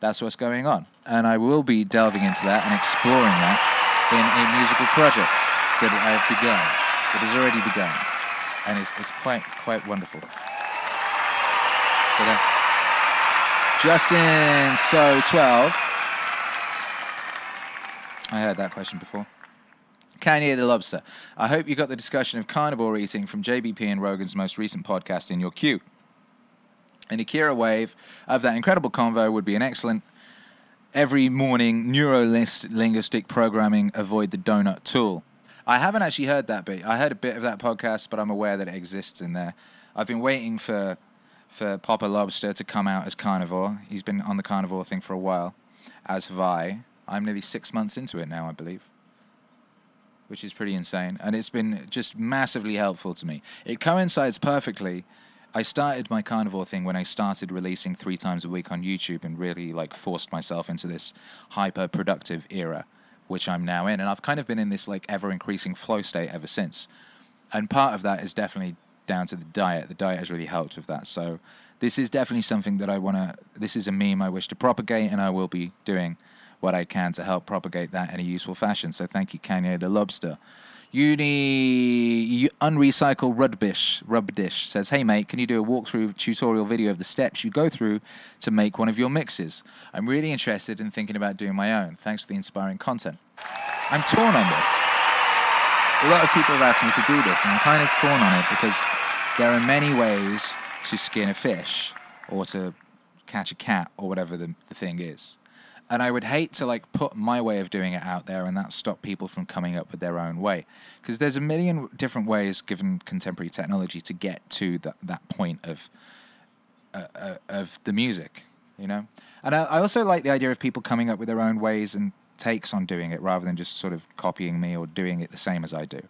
that's what's going on. And I will be delving into that and exploring that in a musical project that I have begun, that has already begun. And it's, it's quite, quite wonderful. But, uh, Justin, so 12. I heard that question before. Kanye the Lobster. I hope you got the discussion of carnivore eating from JBP and Rogan's most recent podcast in your queue. An Akira wave of that incredible convo would be an excellent every morning neuro linguistic programming avoid the donut tool. I haven't actually heard that bit. I heard a bit of that podcast, but I'm aware that it exists in there. I've been waiting for for Papa Lobster to come out as carnivore. He's been on the carnivore thing for a while, as have I. I'm nearly six months into it now, I believe which is pretty insane. And it's been just massively helpful to me. It coincides perfectly. I started my carnivore thing when I started releasing three times a week on YouTube and really like forced myself into this hyper productive era, which I'm now in. And I've kind of been in this like ever increasing flow state ever since. And part of that is definitely down to the diet. The diet has really helped with that. So this is definitely something that I want to, this is a meme I wish to propagate and I will be doing what I can to help propagate that in a useful fashion. So thank you, Kanye the Lobster. Uni Unrecycle Rubbish Rubbish says, Hey mate, can you do a walkthrough tutorial video of the steps you go through to make one of your mixes? I'm really interested in thinking about doing my own. Thanks for the inspiring content. I'm torn on this. A lot of people have asked me to do this, and I'm kind of torn on it because there are many ways to skin a fish or to catch a cat or whatever the, the thing is and I would hate to like put my way of doing it out there and that stop people from coming up with their own way. Because there's a million different ways given contemporary technology to get to that that point of uh, uh, of the music you know? And I, I also like the idea of people coming up with their own ways and takes on doing it rather than just sort of copying me or doing it the same as I do.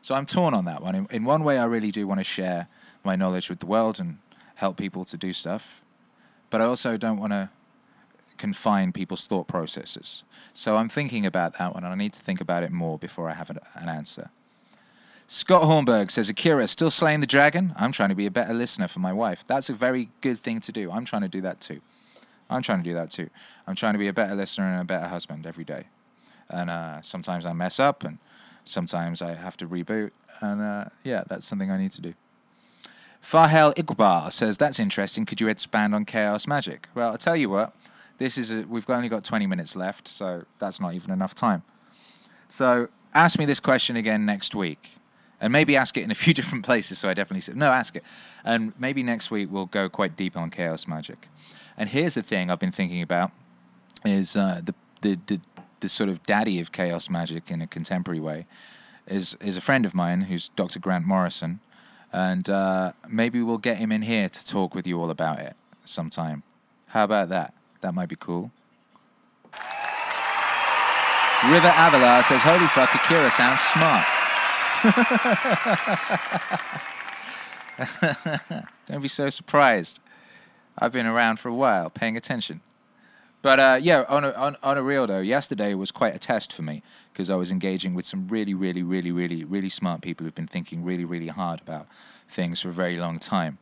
So I'm torn on that one. In, in one way I really do want to share my knowledge with the world and help people to do stuff but I also don't want to confine people's thought processes. So I'm thinking about that one, and I need to think about it more before I have an, answer. Scott Hornberg says, Akira, still slaying the dragon? I'm trying to be a better listener for my wife. That's a very good thing to do. I'm trying to do that too. I'm trying to do that too. I'm trying to be a better listener and a better husband every day. And uh, sometimes I mess up, and sometimes I have to reboot. And uh, yeah, that's something I need to do. Fahel Iqbal says, That's interesting. Could you expand on chaos magic? Well, I'll tell you what. This is a, we've only got 20 minutes left, so that's not even enough time. So ask me this question again next week, and maybe ask it in a <laughs> few different places. So I definitely said no, ask it, and maybe next week we'll go quite deep on chaos magic. And here's the thing I've been thinking about is uh, the, the the the sort of daddy of chaos magic in a contemporary way is is a friend of mine who's Dr. Grant Morrison, and uh, maybe we'll get him in here to talk with you all about it sometime. How about that? That might be cool. River Avila says, Holy fuck, Akira sounds smart. <laughs> Don't be so surprised. I've been around for a while, paying attention. But uh, yeah, on a, on, on a real though, yesterday was quite a test for me because I was engaging with some really, really, really, really, really smart people who've been thinking really, really hard about things for a very long time.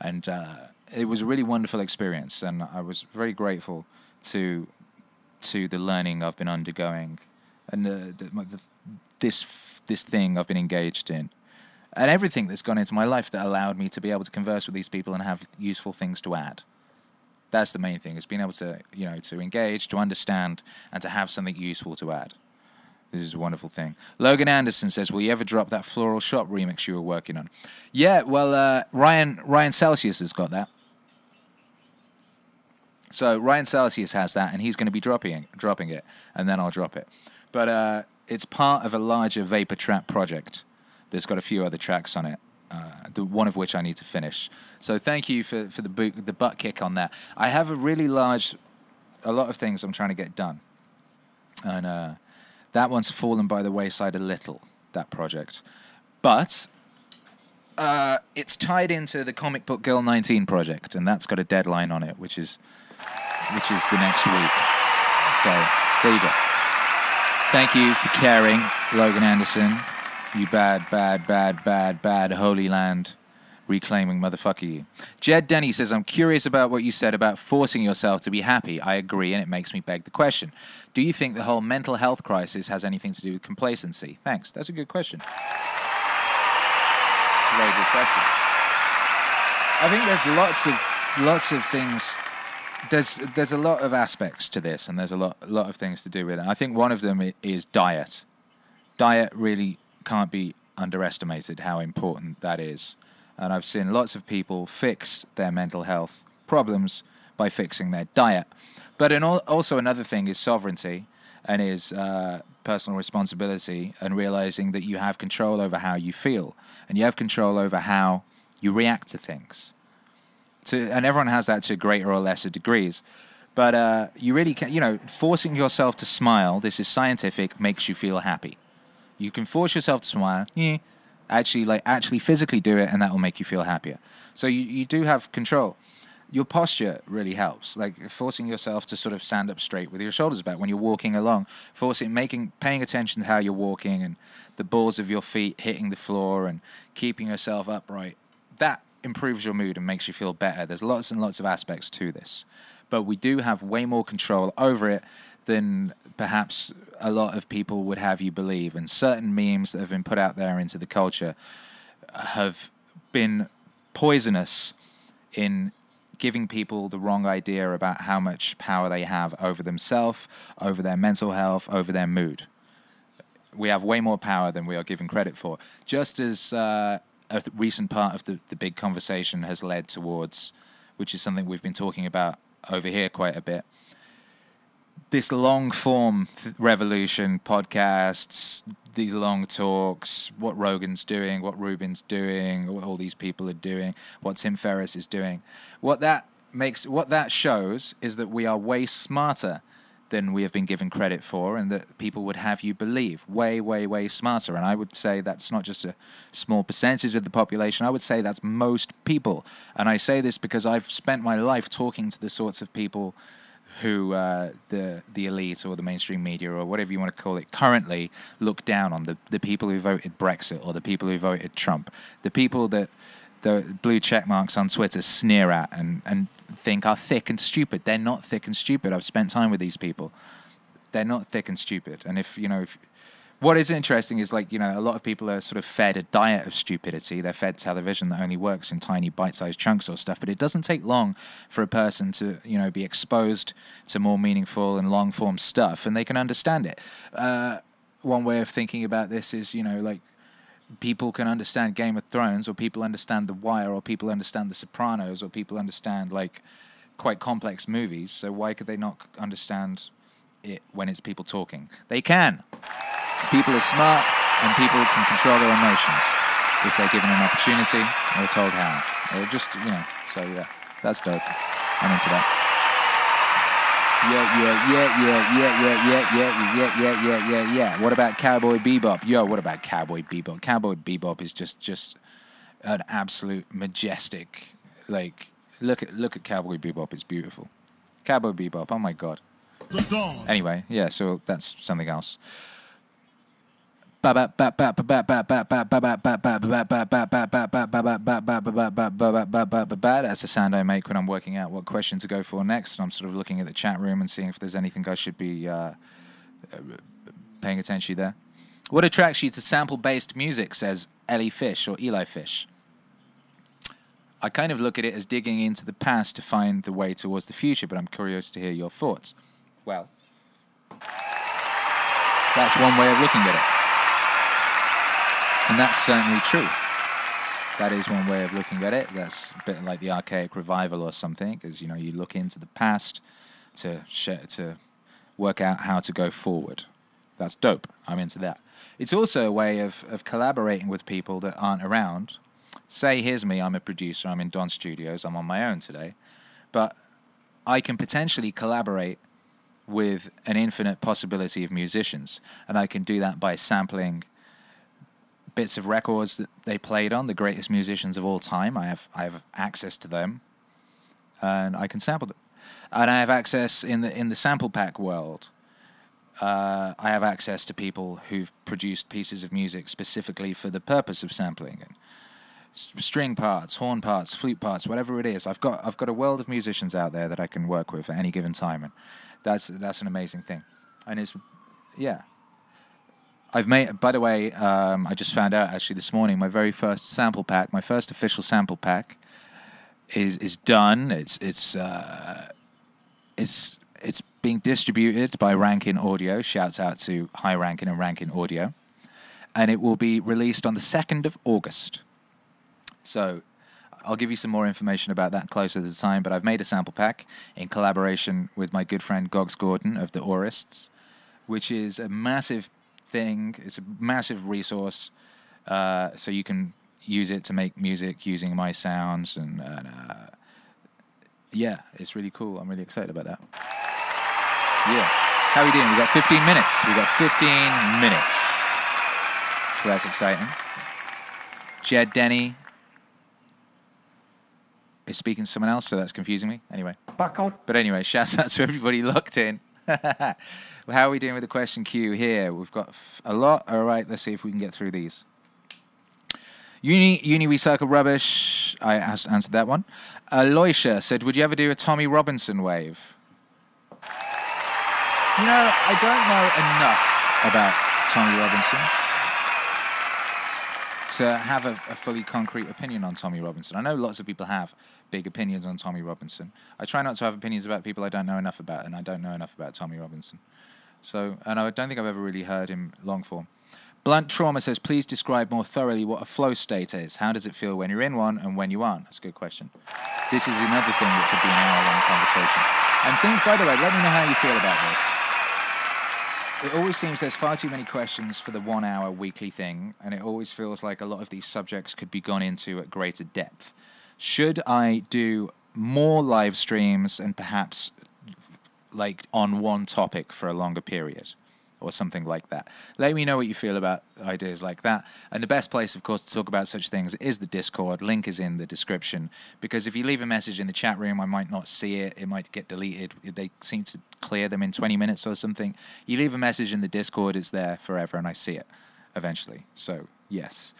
And uh, it was a really wonderful experience, and I was very grateful to to the learning I've been undergoing, and uh, the, the, this this thing I've been engaged in, and everything that's gone into my life that allowed me to be able to converse with these people and have useful things to add. That's the main thing: is being able to you know to engage, to understand, and to have something useful to add. This is a wonderful thing. Logan Anderson says, "Will you ever drop that floral shop remix you were working on?" Yeah, well, uh, Ryan Ryan Celsius has got that. So Ryan Celsius has that, and he's going to be dropping dropping it, and then I'll drop it. But uh, it's part of a larger Vapor Trap project. There's got a few other tracks on it, uh, the one of which I need to finish. So thank you for for the boot, the butt kick on that. I have a really large, a lot of things I'm trying to get done, and uh, that one's fallen by the wayside a little. That project, but uh, it's tied into the Comic Book Girl 19 project, and that's got a deadline on it, which is which is the next week. So there you go. Thank you for caring, Logan Anderson. You bad, bad, bad, bad, bad Holy Land reclaiming motherfucker you. Jed Denny says, I'm curious about what you said about forcing yourself to be happy. I agree, and it makes me beg the question. Do you think the whole mental health crisis has anything to do with complacency? Thanks. That's a good question. I think there's lots of lots of things. There's there's a lot of aspects to this, and there's a lot lot of things to do with it. I think one of them is diet. Diet really can't be underestimated how important that is. And I've seen lots of people fix their mental health problems by fixing their diet. But an, al- also another thing is sovereignty and is uh, personal responsibility and realizing that you have control over how you feel and you have control over how you react to things. To, and everyone has that to greater or lesser degrees. But uh, you really can, you know, forcing yourself to smile, this is scientific, makes you feel happy. You can force yourself to smile, yeah, actually, like, actually physically do it, and that will make you feel happier. So you, you do have control. Your posture really helps, like forcing yourself to sort of stand up straight with your shoulders back when you're walking along, forcing, making, paying attention to how you're walking and the balls of your feet hitting the floor and keeping yourself upright. That improves your mood and makes you feel better. There's lots and lots of aspects to this, but we do have way more control over it than perhaps a lot of people would have you believe. And certain memes that have been put out there into the culture have been poisonous in giving people the wrong idea about how much power they have over themselves, over their mental health, over their mood. We have way more power than we are given credit for. Just as uh, a recent part of the, the big conversation has led towards, which is something we've been talking about over here quite a bit, this long form th- revolution podcasts, these long talks, what Rogan's doing, what Rubin's doing, what all these people are doing, what Tim Ferriss is doing. What that makes, what that shows is that we are way smarter than we have been given credit for, and that people would have you believe. Way, way, way smarter. And I would say that's not just a small percentage of the population. I would say that's most people. And I say this because I've spent my life talking to the sorts of people who uh, the the elite or the mainstream media or whatever you want to call it currently look down on the the people who voted Brexit or the people who voted Trump, the people that the blue check marks on Twitter sneer at and and think are thick and stupid. They're not thick and stupid. I've spent time with these people. They're not thick and stupid. And if you know if what is interesting is like you know a lot of people are sort of fed a diet of stupidity. They're fed television that only works in tiny bite-sized chunks or stuff but it doesn't take long for a person to you know be exposed to more meaningful and long form stuff and they can understand it. Uh, one way of thinking about this is you know like people can understand game of thrones or people understand the wire or people understand the sopranos or people understand like quite complex movies so why could they not understand it when it's people talking they can People are smart and people can control their emotions if they're given an opportunity or told how. Or just, you know, so yeah, that's dope. I'm into that. Yeah, yeah, yeah, yeah, yeah, yeah, yeah, yeah, yeah, yeah, yeah, yeah, yeah. What about Cowboy Bebop? Yo, what about Cowboy Bebop? Cowboy Bebop is just just an absolute majestic like look at look at Cowboy Bebop, it's beautiful. Cowboy Bebop, oh my god. Anyway, yeah, so that's something else. That's the sound I make when I'm working out what question to go for next. And I'm sort of looking at the chat room and seeing if there's anything I should be uh, paying attention to there. What attracts you to sample based music, says Ellie Fish or Eli Fish? I kind of look at it as digging into the past to find the way towards the future, but I'm curious to hear your thoughts. Well, that's one way of looking at it. And that's certainly true. That is one way of looking at it. That's a bit like the archaic revival or something, because you know you look into the past to to work out how to go forward. That's dope. I'm into that. It's also a way of, of collaborating with people that aren't around Say, here's me. I'm a producer. I'm in Don Studios. I'm on my own today, but I can potentially collaborate with an infinite possibility of musicians, and I can do that by sampling bits of records that they played on, the greatest musicians of all time. I have I have access to them, and I can sample them. And I have access in the in the sample pack world. Uh, I have access to people who've produced pieces of music specifically for the purpose of sampling s- string parts, horn parts, flute parts, whatever it is. I've got I've got a world of musicians out there that I can work with at any given time, and that's that's an amazing thing. And it's yeah. I've made. By the way, um, I just found out actually this morning my very first sample pack, my first official sample pack, is is done. It's it's uh, it's it's being distributed by Rankin Audio. Shouts out to High Rankin and Rankin Audio, and it will be released on the second of August. So. I'll give you some more information about that closer to the time, but I've made a sample pack in collaboration with my good friend Gogs Gordon of the Aurists, which is a massive thing. It's a massive resource, uh, so you can use it to make music using my sounds, and, and uh, yeah, it's really cool. I'm really excited about that. Yeah, how are we doing? We've got 15 minutes. We've got 15 minutes, so that's exciting. Jed Denny is speaking to someone else, so that's confusing me. Anyway. Back out. But anyway, shout out to everybody locked in. <laughs> well, how are we doing with the question queue here? We've got a lot. All right, let's see if we can get through these. Uni, uni recycle rubbish. I answered that one. Aloysia said, "Would you ever do a Tommy Robinson wave?" You know, I don't know enough about Tommy Robinson to have a, a fully concrete opinion on Tommy Robinson. I know lots of people have big opinions on Tommy Robinson. I try not to have opinions about people I don't know enough about, and I don't know enough about Tommy Robinson. So, and I don't think I've ever really heard him long form. Blunt Trauma says, please describe more thoroughly what a flow state is. How does it feel when you're in one and when you aren't? That's a good question. This is another thing that could be an hour long conversation. And think, by the way, let me know how you feel about this. It always seems there's far too many questions for the one hour weekly thing, and it always feels like a lot of these subjects could be gone into at greater depth. Should I do more live streams and perhaps like on one topic for a longer period or something like that. Let me know what you feel about ideas like that. And the best place, of course, to talk about such things is the Discord. Link is in the description because if you leave a message in the chat room, I might not see it. It might get deleted. They seem to clear them in 20 minutes or something. You leave a message in the Discord, it's there forever, and I see it eventually. So, yes.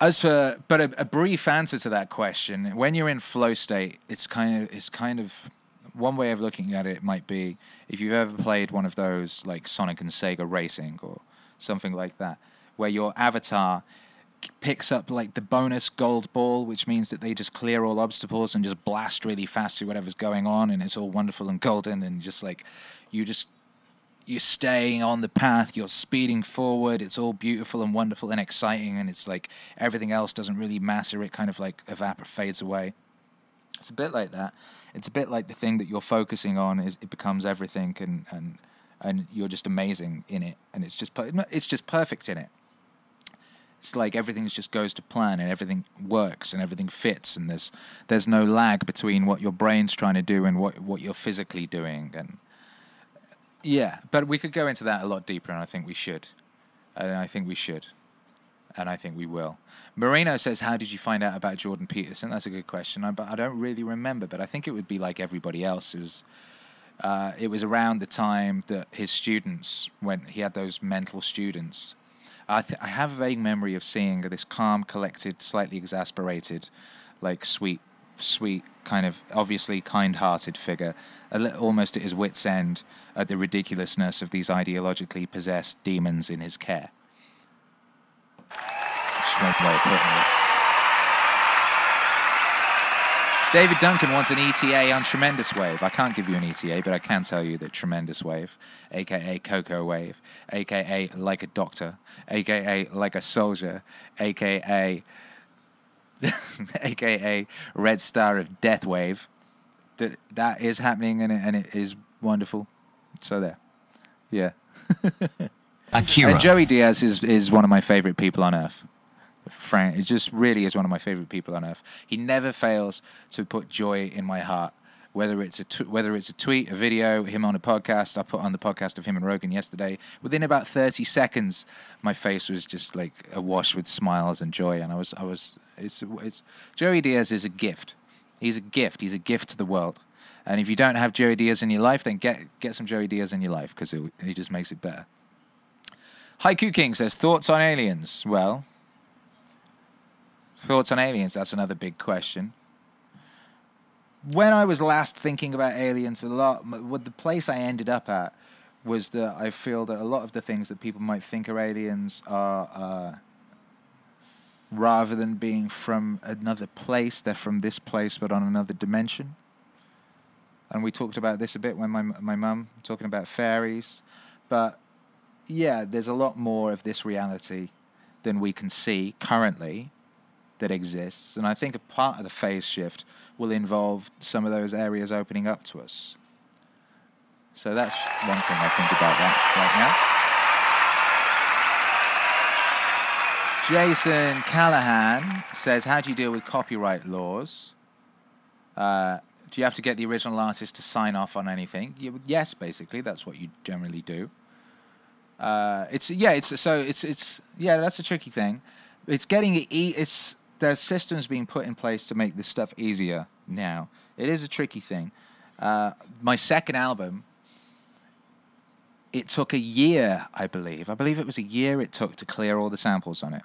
As for, but a, a brief answer to that question, when you're in flow state, it's kind of, it's kind of, one way of looking at it might be if you've ever played one of those like Sonic and Sega Racing or something like that, where your avatar picks up like the bonus gold ball, which means that they just clear all obstacles and just blast really fast through whatever's going on, and it's all wonderful and golden, and just like you just you're staying on the path, you're speeding forward, it's all beautiful and wonderful and exciting, and it's like everything else doesn't really matter, it kind of like evaporates, fades away. It's a bit like that. It's a bit like the thing that you're focusing on is it becomes everything, and and and you're just amazing in it, and it's just per- it's just perfect in it. It's like everything just goes to plan, and everything works, and everything fits, and there's there's no lag between what your brain's trying to do and what what you're physically doing, and yeah. But we could go into that a lot deeper, and I think we should, and I think we should, and I think we will. Moreno says, "How did you find out about Jordan Peterson?" That's a good question. I, but I don't really remember. But I think it would be like everybody else. It was, uh, it was around the time that his students, when he had those mental students. I, I have a vague memory of seeing this calm, collected, slightly exasperated, like sweet, sweet, kind of obviously kind-hearted figure, almost at his wits' end at the ridiculousness of these ideologically possessed demons in his care. David Duncan wants an ETA on Tremendous Wave. I can't give you an ETA, but I can tell you that Tremendous Wave, aka Coco Wave, aka Like a Doctor, aka Like a Soldier, aka <laughs> aka Red Star of Death Wave, that that is happening and it, and it is wonderful. So there, yeah. <laughs> Akira. And Joey Diaz is is one of my favorite people on earth. Frank, it just really is one of my favorite people on earth. He never fails to put joy in my heart. Whether it's a tw- whether it's a tweet, a video, him on a podcast, I put on the podcast of him and Rogan yesterday. Within about thirty seconds, my face was just like awash with smiles and joy, and I was I was it's it's Joey Diaz is a gift. He's a gift. He's a gift to the world. And if you don't have Joey Diaz in your life, then get get some Joey Diaz in your life because he just makes it better. Haiku King says thoughts on aliens. Well, thoughts on aliens. That's another big question. When I was last thinking about aliens, a lot. What the place I ended up at was that I feel that a lot of the things that people might think are aliens are. Uh, rather than being from another place, they're from this place but on another dimension. And we talked about this a bit when my my mum talking about fairies, but yeah, there's a lot more of this reality than we can see currently that exists, and I think a part of the phase shift will involve some of those areas opening up to us. So that's one thing I think about that right now. Jason Callahan says, "How do you deal with copyright laws? Uh, do you have to get the original artist to sign off on anything? Yes, basically, that's what you generally do. Uh, it's yeah, it's so it's it's yeah, that's a tricky thing. It's getting it. E- it's there's systems being put in place to make this stuff easier now. It is a tricky thing. Uh, my second album, it took a year, I believe. I believe it was a year it took to clear all the samples on it.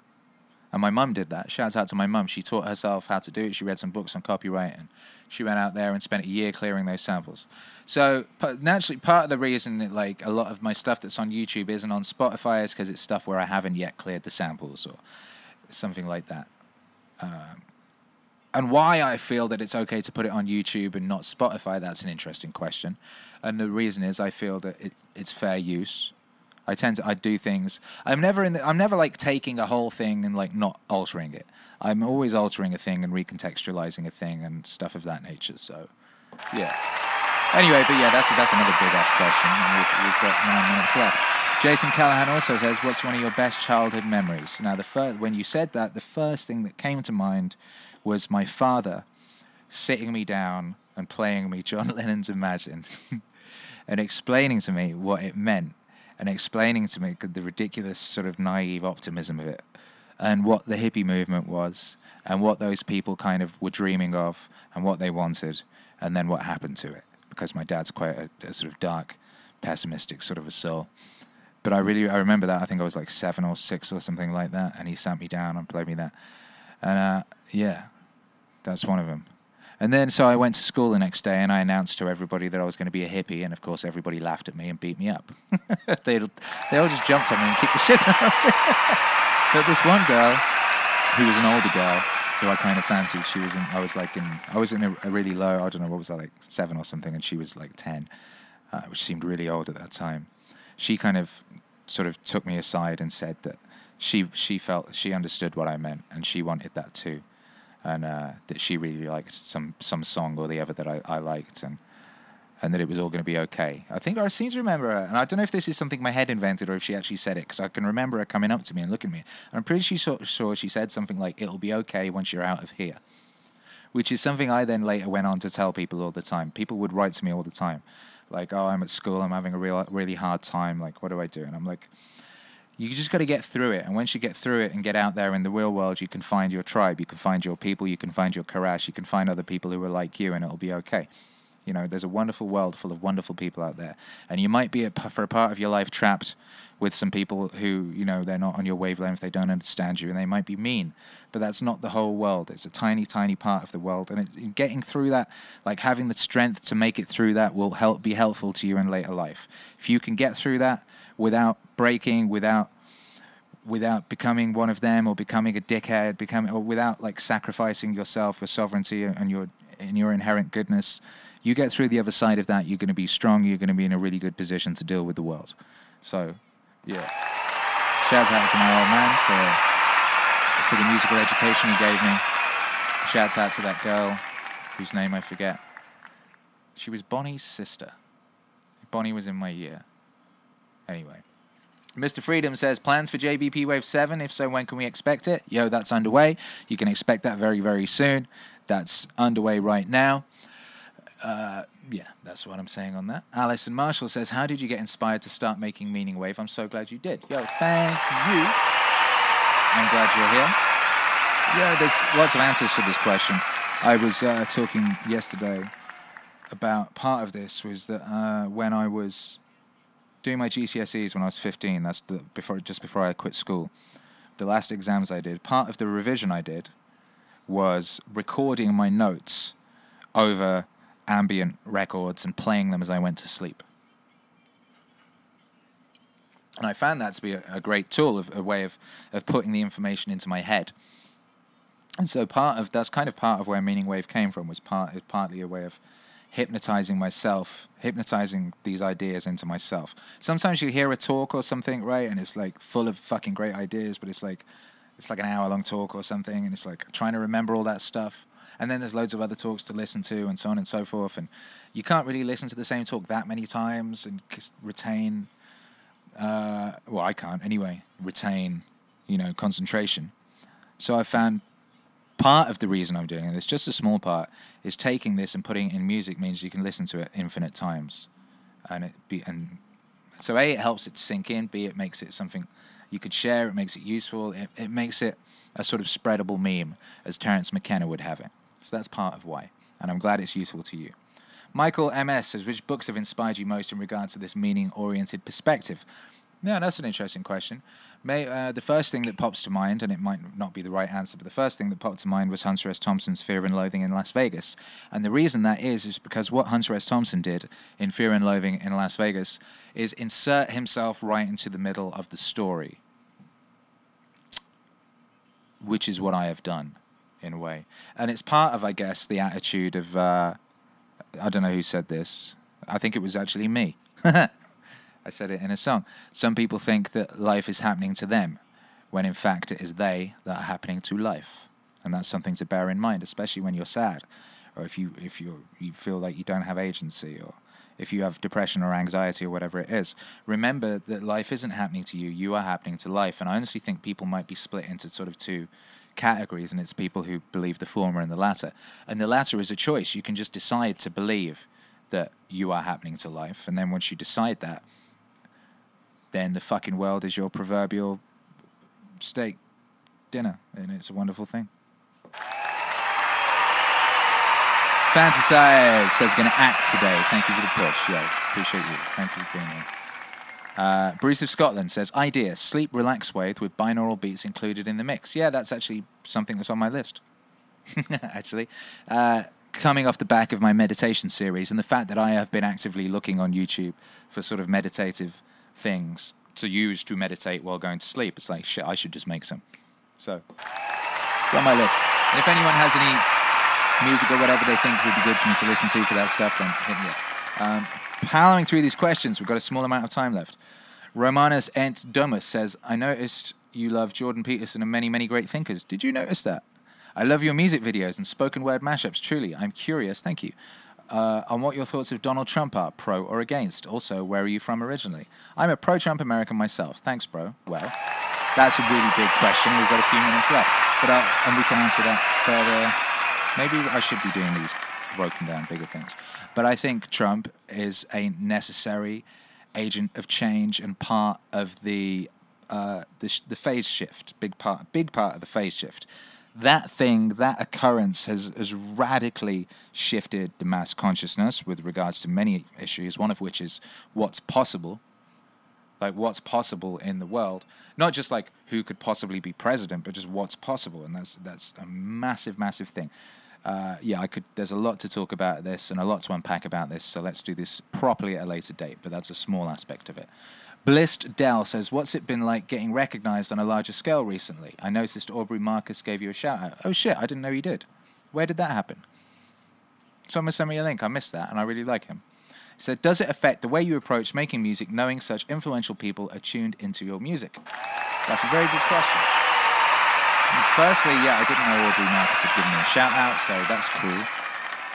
And my mum did that. Shouts out to my mum. She taught herself how to do it. She read some books on copyright and she went out there and spent a year clearing those samples. So naturally, part of the reason that like a lot of my stuff that's on YouTube isn't on Spotify is because it's stuff where I haven't yet cleared the samples or something like that. Um, and why I feel that it's okay to put it on YouTube and not Spotify, that's an interesting question. And the reason is I feel that it, it's fair use. I tend to I do things. I'm never in. The, I'm never like taking a whole thing and like not altering it. I'm always altering a thing and recontextualizing a thing and stuff of that nature. So, yeah. Anyway, but yeah, that's that's another big ass question. And we've, we've got nine minutes left. Jason Callahan also says, "What's one of your best childhood memories?" Now, the first when you said that, the first thing that came to mind was my father sitting me down and playing me John <laughs> Lennon's Imagine <laughs> and explaining to me what it meant and explaining to me the ridiculous sort of naive optimism of it and what the hippie movement was and what those people kind of were dreaming of and what they wanted and then what happened to it because my dad's quite a, a sort of dark pessimistic sort of a soul. But I really I remember that I think I was like seven or six or something like that and he sat me down and played me that. And uh, yeah that's one of them and then so I went to school the next day and I announced to everybody that I was going to be a hippie and of course everybody laughed at me and beat me up <laughs> they they all just jumped on me and kicked the shit out of me <laughs> but this one girl who was an older girl who I kind of fancied. She was in. I was like in. I was in a, a really low. I don't know what was that like seven or something, and she was like ten, uh, which seemed really old at that time. She kind of sort of took me aside and said that she she felt she understood what I meant and she wanted that too, and uh, that she really liked some some song or the other that I, I liked and and that it was all going to be okay. I think I seem to remember her, and I don't know if this is something my head invented or if she actually said it, because I can remember her coming up to me and looking at me. And I'm pretty sure, sure she said something like, "It'll be okay once you're out of here," which is something I then later went on to tell people all the time. People would write to me all the time, like, "Oh, I'm at school, I'm having a real, really hard time. Like, what do I do?" And I'm like. You just got to get through it, and once you get through it and get out there in the real world, you can find your tribe, you can find your people, you can find your karass, you can find other people who are like you, and it'll be okay. You know, there's a wonderful world full of wonderful people out there, and you might be for a part of your life trapped with some people who, you know, they're not on your wavelength, they don't understand you, and they might be mean. But that's not the whole world. It's a tiny, tiny part of the world, and getting through that, like having the strength to make it through that, will help be helpful to you in later life. If you can get through that without breaking, without without becoming one of them or becoming a dickhead, becoming or without like sacrificing yourself, your sovereignty, and your and your inherent goodness, you get through the other side of that. You're going to be strong. You're going to be in a really good position to deal with the world. So, yeah. Shout out to my old man for for the musical education he gave me. Shout out to that girl whose name I forget. She was Bonnie's sister. Bonnie was in my year. Anyway. Mr. Freedom says plans for JBP Wave 7. If so, when can we expect it? Yo, that's underway. You can expect that very, very soon. That's underway right now. Uh, yeah, that's what I'm saying on that. Alison Marshall says, How did you get inspired to start making Meaning Wave? I'm so glad you did. Yo, thank you. I'm glad you're here. Yeah, there's lots of answers to this question. I was uh, talking yesterday about part of this was that uh, when I was doing my GCSEs when I was 15, that's the before just before I quit school. The last exams I did, part of the revision I did was recording my notes over ambient records and playing them as I went to sleep. And I found that to be a, a great tool, of, a way of, of putting the information into my head. And so part of that's kind of part of where Meaning Wave came from was part partly a way of hypnotizing myself, hypnotizing these ideas into myself. Sometimes you hear a talk or something, right, and it's like full of fucking great ideas, but it's like it's like an hour long talk or something, and it's like trying to remember all that stuff. And then there's loads of other talks to listen to, and so on and so forth. And you can't really listen to the same talk that many times and retain. Uh, well, I can't anyway. Retain, you know, concentration. So I found part of the reason I'm doing this, just a small part, is taking this and putting it in music means you can listen to it infinite times, and it be and so a it helps it sink in. B it makes it something you could share. It makes it useful. It it makes it a sort of spreadable meme, as Terence McKenna would have it. So that's part of why, and I'm glad it's useful to you. Michael MS says, which books have inspired you most in regards to this meaning-oriented perspective? Yeah, that's an interesting question. May, uh, the first thing that pops to mind, and it might not be the right answer, but the first thing that popped to mind was Hunter S. Thompson's Fear and Loathing in Las Vegas. And the reason that is, is because what Hunter S. Thompson did in Fear and Loathing in Las Vegas is insert himself right into the middle of the story, which is what I have done, in a way. And it's part of, I guess, the attitude of, uh, I don't know who said this. I think it was actually me. <laughs> I said it in a song. Some people think that life is happening to them, when in fact it is they that are happening to life, and that's something to bear in mind, especially when you're sad, or if you if you you feel like you don't have agency, or if you have depression or anxiety or whatever it is. Remember that life isn't happening to you; you are happening to life. And I honestly think people might be split into sort of two categories, and it's people who believe the former and the latter. And the latter is a choice. You can just decide to believe that you are happening to life, and then once you decide that then the fucking world is your proverbial steak dinner, and it's a wonderful thing. Fantasize says going to act today. Thank you for the push. Yo, appreciate you. Thank you for being here. Uh, Bruce of Scotland says idea sleep relax wave with binaural beats included in the mix. Yeah, that's actually something that's on my list. <laughs> actually, uh, coming off the back of my meditation series and the fact that I have been actively looking on YouTube for sort of meditative things to use to meditate while going to sleep. It's like, shit, I should just make some. So it's on my list. And if anyone has any music or whatever they think would be good for me to listen to for that stuff, then hit me up. Um, powering through these questions, we've got a small amount of time left. Romanus Ent Domus says, I noticed you love Jordan Peterson and many, many great thinkers. Did you notice that? I love your music videos and spoken word mashups. Truly, I'm curious. Thank you uh, on what your thoughts of Donald Trump are, pro or against. Also, where are you from originally? I'm a pro Trump American myself. Thanks, bro. Well, that's a really big question. We've got a few minutes left, but uh, and we can answer that further. Maybe I should be doing these broken down bigger things, but I think Trump is a necessary agent of change and part of the uh, the, sh- the phase shift. Big part, big part of the phase shift that thing, that occurrence has, has radically shifted the mass consciousness with regards to many issues, one of which is what's possible. Like what's possible in the world, not just like who could possibly be president, but just what's possible, and that's that's a massive, massive thing. Uh, yeah, I could. There's a lot to talk about this and a lot to unpack about this. So let's do this properly at a later date. But that's a small aspect of it. Blist Dell says, What's it been like getting recognized on a larger scale recently? I noticed Aubrey Marcus gave you a shout out. Oh shit, I didn't know he did. Where did that happen? Someone sent me a link. I missed that, and I really like him. He said, Does it affect the way you approach making music knowing such influential people are tuned into your music? That's a very good question. And firstly, yeah, I didn't know Aubrey Marcus had given me a shout out, so that's cool.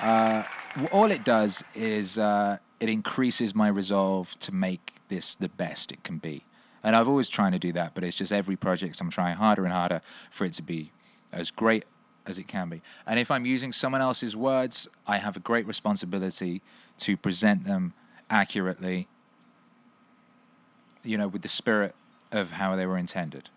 Uh, all it does is uh, it increases my resolve to make this the best it can be. And I've always trying to do that, but it's just every project I'm trying harder and harder for it to be as great as it can be. And if I'm using someone else's words, I have a great responsibility to present them accurately, you know, with the spirit of how they were intended.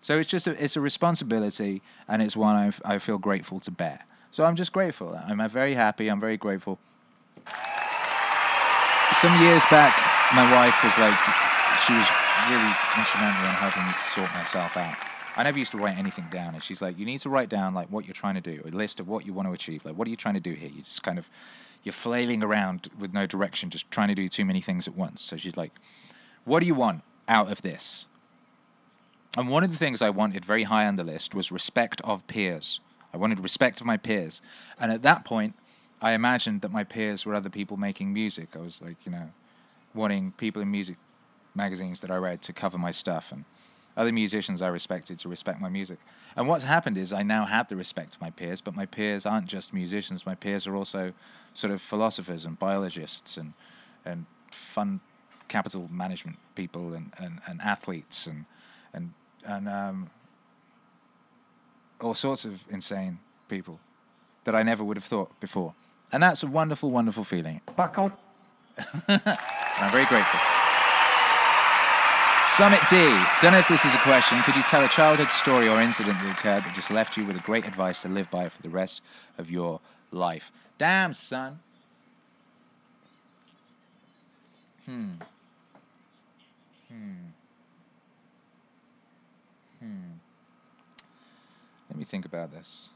So it's just a, it's a responsibility, and it's one I, I feel grateful to bear. So I'm just grateful. I'm very happy. I'm very grateful. Some years back, my wife was like, she was really instrumental in helping me to sort myself out. I never used to write anything down, and she's like, "You need to write down like what you're trying to do, a list of what you want to achieve. Like, what are you trying to do here? You just kind of, you're flailing around with no direction, just trying to do too many things at once." So she's like, "What do you want out of this?" And one of the things I wanted very high on the list was respect of peers. I wanted respect of my peers, and at that point, I imagined that my peers were other people making music. I was like, you know, wanting people in music magazines that I read to cover my stuff and other musicians I respected to respect my music. And what's happened is I now have the respect of my peers, but my peers aren't just musicians. My peers are also sort of philosophers and biologists and and fun capital management people and, and, and athletes and and and um, all sorts of insane people that I never would have thought before. And that's a wonderful, wonderful feeling. Back out. <laughs> And I'm very grateful. Summit D. Don't know if this is a question. Could you tell a childhood story or incident that occurred that just left you with a great advice to live by for the rest of your life? Damn, son. Hmm. Hmm. Hmm. Let me think about this.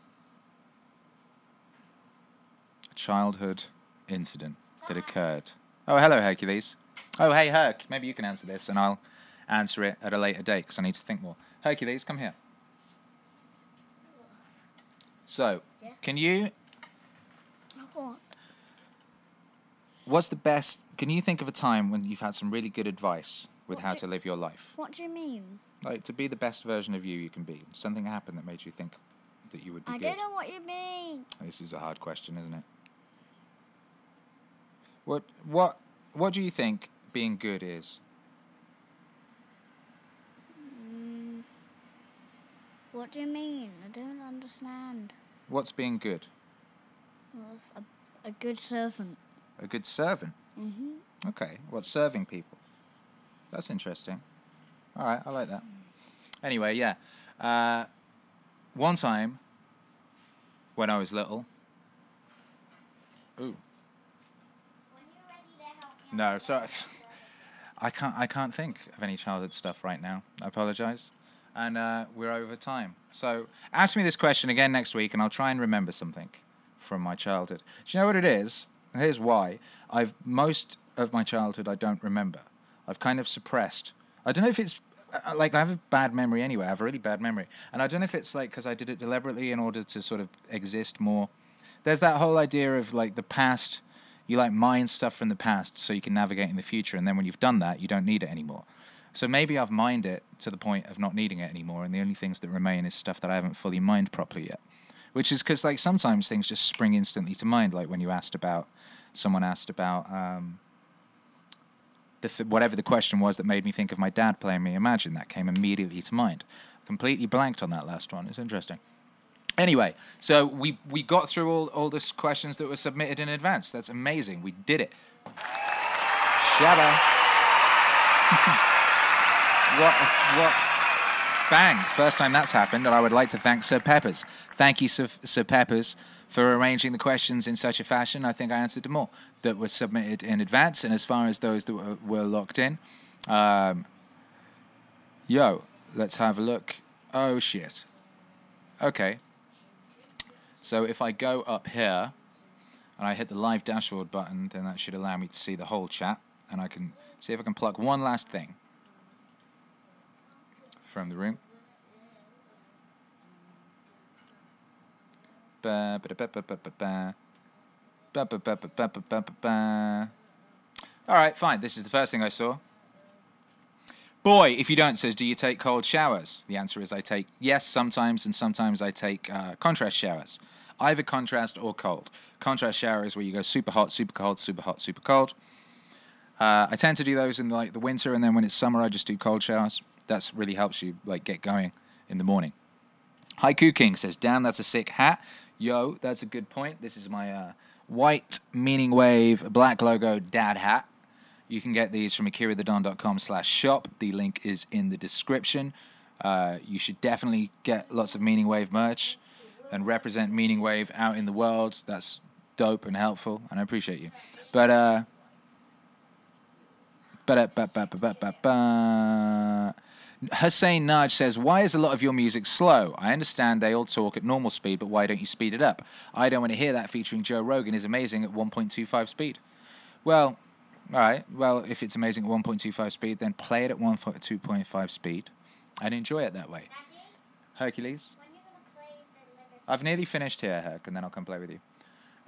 A childhood incident that occurred. Oh, hello, Hercules. Oh, hey, Herc. Maybe you can answer this, and I'll answer it at a later date because I need to think more. Hercules, come here. So, Yeah. can you? What? What's the best? Can you think of a time when you've had some really good advice with What how do- to live your life? What do you mean? Like to be the best version of you you can be. Something happened that made you think that you would be I good. don't know what you mean. This is a hard question, isn't it? What what what do you think being good is? Mm, what do you mean? I don't understand. What's being good? Well, a, a good servant. A good servant. Mm-hmm. Okay. What's serving people? That's interesting. All right, I like that. Anyway, yeah. Uh, one time when I was little. Ooh. No, so I can't. I can't think of any childhood stuff right now. I apologize, and uh, we're over time. So ask me this question again next week, and I'll try and remember something from my childhood. Do you know what it is? Here's why. I've most of my childhood I don't remember. I've kind of suppressed. I don't know if it's uh, like I have a bad memory anyway. I have a really bad memory, and I don't know if it's like because I did it deliberately in order to sort of exist more. There's that whole idea of like the past. You like mine stuff from the past so you can navigate in the future, and then when you've done that, you don't need it anymore. So maybe I've mined it to the point of not needing it anymore, and the only things that remain is stuff that I haven't fully mined properly yet. Which is because like sometimes things just spring instantly to mind, like when you asked about, someone asked about. Um, the th- whatever the question was that made me think of my dad playing me Imagine, that came immediately to mind. Completely blanked on that last one. It's interesting. Anyway, so we, we got through all, all the questions that were submitted in advance. That's amazing. We did it. Shabba. <laughs> what, what, bang. First time that's happened, and I would like to thank Sir Peppers. Thank you, Sir, Sir Peppers, for arranging the questions in such a fashion. I think I answered them all that were submitted in advance. And as far as those that were, were locked in, um, yo, let's have a look. Oh, shit. Okay. So if I go up here and I hit the live dashboard button, then that should allow me to see the whole chat. And I can see if I can pluck one last thing from the room. All right, fine. This is the first thing I saw. Boy, if you don't, says, do you take cold showers? The answer is I take yes sometimes, and sometimes I take uh, contrast showers. Either contrast or cold. Contrast shower is where you go super hot, super cold, super hot, super cold. Uh, I tend to do those in like the winter, and then when it's summer, I just do cold showers. That's really helps you like get going in the morning. Haiku King says, "Damn, that's a sick hat." Yo, that's a good point. This is my uh, white Meaning Wave black logo dad hat. You can get these from akirathedon.com slash shop. The link is in the description. Uh, you should definitely get lots of Meaning Wave merch and represent Meaning Wave out in the world. That's dope and helpful, and I appreciate you. But uh, but but but but but but. Hussein Naj says, Why is a lot of your music slow? I understand they all talk at normal speed, but why don't you speed it up? I don't want to hear that featuring Joe Rogan is amazing at 1.25 speed. Well, all right. Well, if it's amazing at 1.25 speed, then play it at 1.2.5 speed and enjoy it that way. Hercules? when you gonna play the Lego I've nearly finished here, Herc, and then I'll come play with you.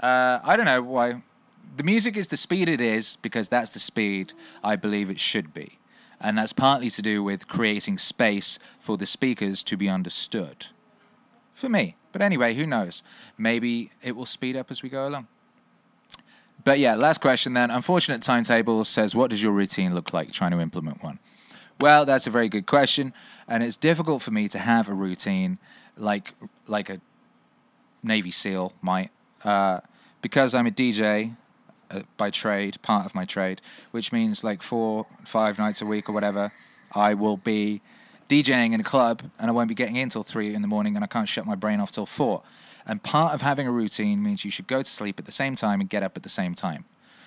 Uh, I don't know why. The music is the speed it is because that's the speed I believe it should be. And that's partly to do with creating space for the speakers to be understood. For me. But anyway, who knows? Maybe it will speed up as we go along. But yeah, last question then. Unfortunate timetable says, What does your routine look like trying to implement one? Well, that's a very good question. And it's difficult for me to have a routine like like a Navy SEAL might, uh, because I'm a DJ uh, by trade, part of my trade, which means like four, five nights a week or whatever, I will be DJing in a club and I won't be getting in till three in the morning and I can't shut my brain off till four. And part of having a routine means you should go to sleep at the same time and get up at the same time.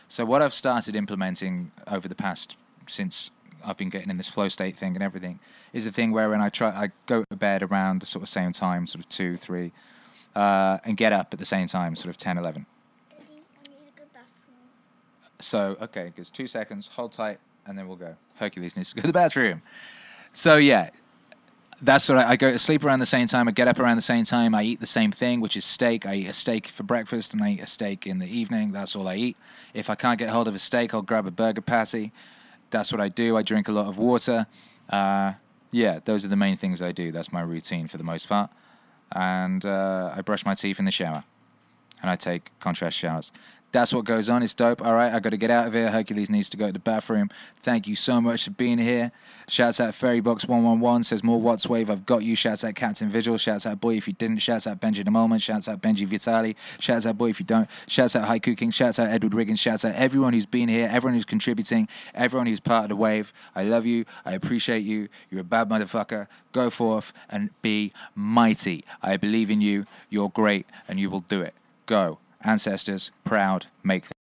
So what I've started implementing over the past since I've been getting in this flow state thing and everything is a thing where when I try I go to bed around the sort of same time, sort of two, three, uh, and get up at the same time, sort of 10, 11. Daddy, I need a good bathroom. So, okay, gives two seconds, hold tight, and then we'll go. Hercules needs to go to the bathroom. So, yeah, that's what I, I go to sleep around the same time. I get up around the same time. I eat the same thing, which is steak. I eat a steak for breakfast and I eat a steak in the evening. That's all I eat. If I can't get hold of a steak, I'll grab a burger patty. That's what I do. I drink a lot of water. Uh, yeah, those are the main things I do. That's my routine for the most part. And uh, I brush my teeth in the shower and I take contrast showers. That's what goes on. It's dope. All right, I got to get out of here. Hercules needs to go to the bathroom. Thank you so much for being here. Shouts out Ferrybox111 says more Watts Wave. I've got you. Shouts out Captain Vigil. Shouts out Boy if you didn't. Shouts out Benji the Moment. Shouts out Benji Vitali. Shouts out Boy if you don't. Shouts out Haiku King. Shouts out Edward Riggins. Shouts out everyone who's been here, everyone who's contributing, everyone who's part of the wave. I love you. I appreciate you. You're a bad motherfucker. Go forth and be mighty. I believe in you. You're great and you will do it. Go. Ancestors, proud, make